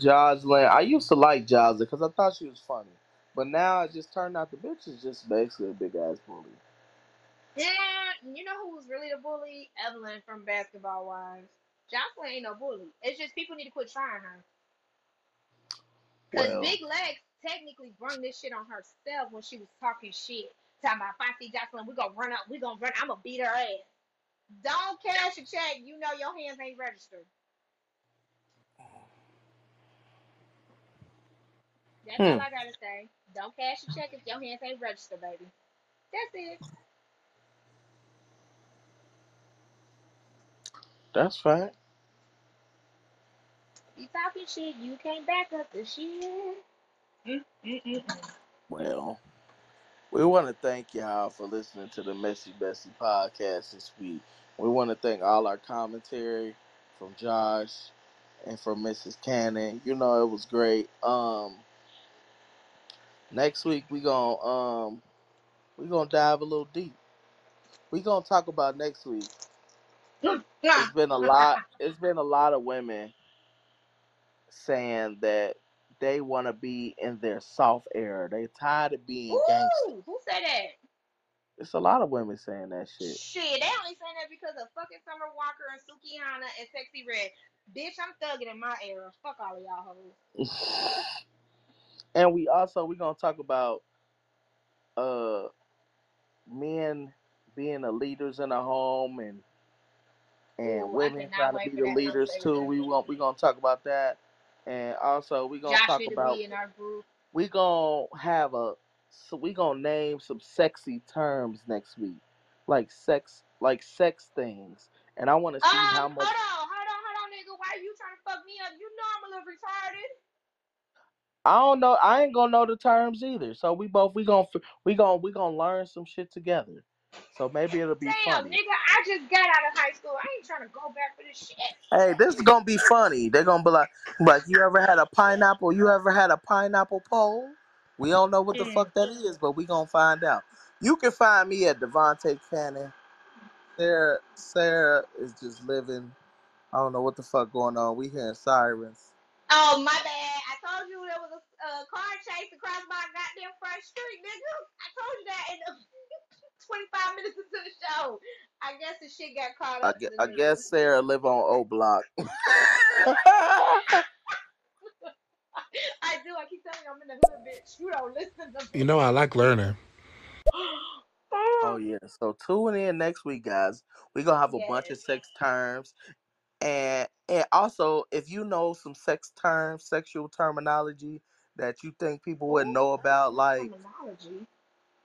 Jocelyn, I used to like Jocelyn because I thought she was funny. But now it just turned out the bitch is just basically a big ass bully. Yeah, you know who was really the bully? Evelyn from Basketball Wives. Jocelyn ain't no bully. It's just people need to quit trying her. Cause Well, Big Lex technically brung this shit on herself when she was talking shit. Talking about see Jocelyn, we gonna run up, we're gonna run, I'm gonna beat her ass. Don't cash a check, you know your hands ain't registered. That's all hmm, I gotta say. Don't cash a check if your hands ain't registered, baby. That's it. that's fine. You talking shit, you can't back up the shit. Mm, mm, mm. Well, we want to thank y'all for listening to the Messy Bessie podcast this week. We want to thank all our commentary from Josh and from Mrs. Cannon. You know it was great. Um, next week we gonna um we gonna dive a little deep. We gonna talk about next week. It's been a lot. It's been a lot of women saying that they want to be in their soft era. They tired of being gangster. Ooh, who said that? It's a lot of women saying that shit. Shit, they only saying that because of fucking Summer Walker and Sukihana and Sexyy Red. Bitch, I'm thugging in my era. Fuck all of y'all hoes. and we also we're gonna talk about uh men being the leaders in the home and and Ooh, women trying to be the leaders too. We want we gonna talk about that, and also we gonna Josh talk to about be in our group. we gonna have a so we gonna name some sexy terms next week, like sex like sex things, and I want to see Um, how hold much. on, hold on, hold on, nigga. Why are you trying to fuck me up? You know I'm a little retarded. I don't know. I ain't gonna know the terms either. So we both we gonna f- we gonna we gonna learn some shit together. So maybe it'll be Damn, funny. nigga, I just got out of high school. I ain't trying to go back for this shit. Hey, this is gonna be funny. They're gonna be like, like you ever had a pineapple? You ever had a pineapple pole? We don't know what the Mm. fuck that is, but we gonna find out. You can find me at Devonte Cannon. Siara, Siara is just living. I don't know what the fuck going on. We hearing sirens. Oh, my bad. I told you there was a uh, car chase across my goddamn front street, nigga. I told you that in the 25 minutes into the show. I guess the shit got caught I, up gue- to I guess Siara live on O Block. I do. I keep telling you I'm in the hood, bitch. You don't listen to me. You know I like learning. oh yeah. So tune in next week, guys. We gonna have a bunch of sex terms, and and also if you know some sex terms, sexual terminology that you think people wouldn't know about, like Terminology.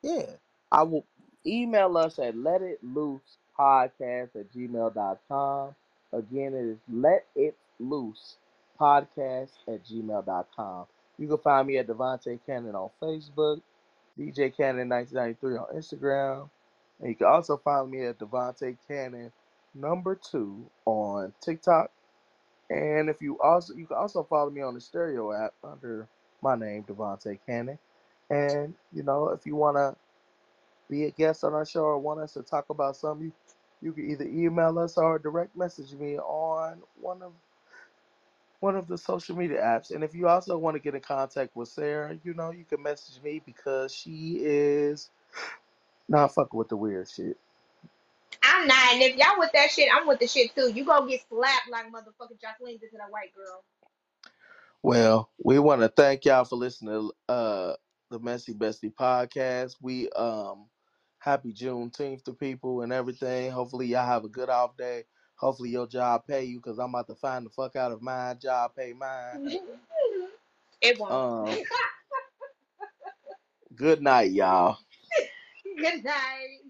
yeah, I will email us at let it loose podcast at gmail.com. Again, it is let it loose podcast at gmail.com. You can find me at Devontae Cannon on Facebook, DJ Cannon 1993 on Instagram, and you can also find me at Devontae Cannon number two on TikTok. And if you also you can also follow me on the stereo app under my name, Devontae Cannon. And you know, if you wanna be a guest on our show or want us to talk about something, you, you can either email us or direct message me on one of one of the social media apps. And if you also want to get in contact with Siara, you know, you can message me because she is not fucking with the weird shit. I'm not. And if y'all with that shit, I'm with the shit too. You gonna get slapped like motherfucking Jacqueline did to that white girl. Well, we want to thank y'all for listening to uh the Messy Bestie podcast. We um happy Juneteenth to people and everything. Hopefully y'all have a good off day. Hopefully your job pay you because I'm about to find the fuck out of my Job pay mine. it won't. Um, good night, y'all. Good night.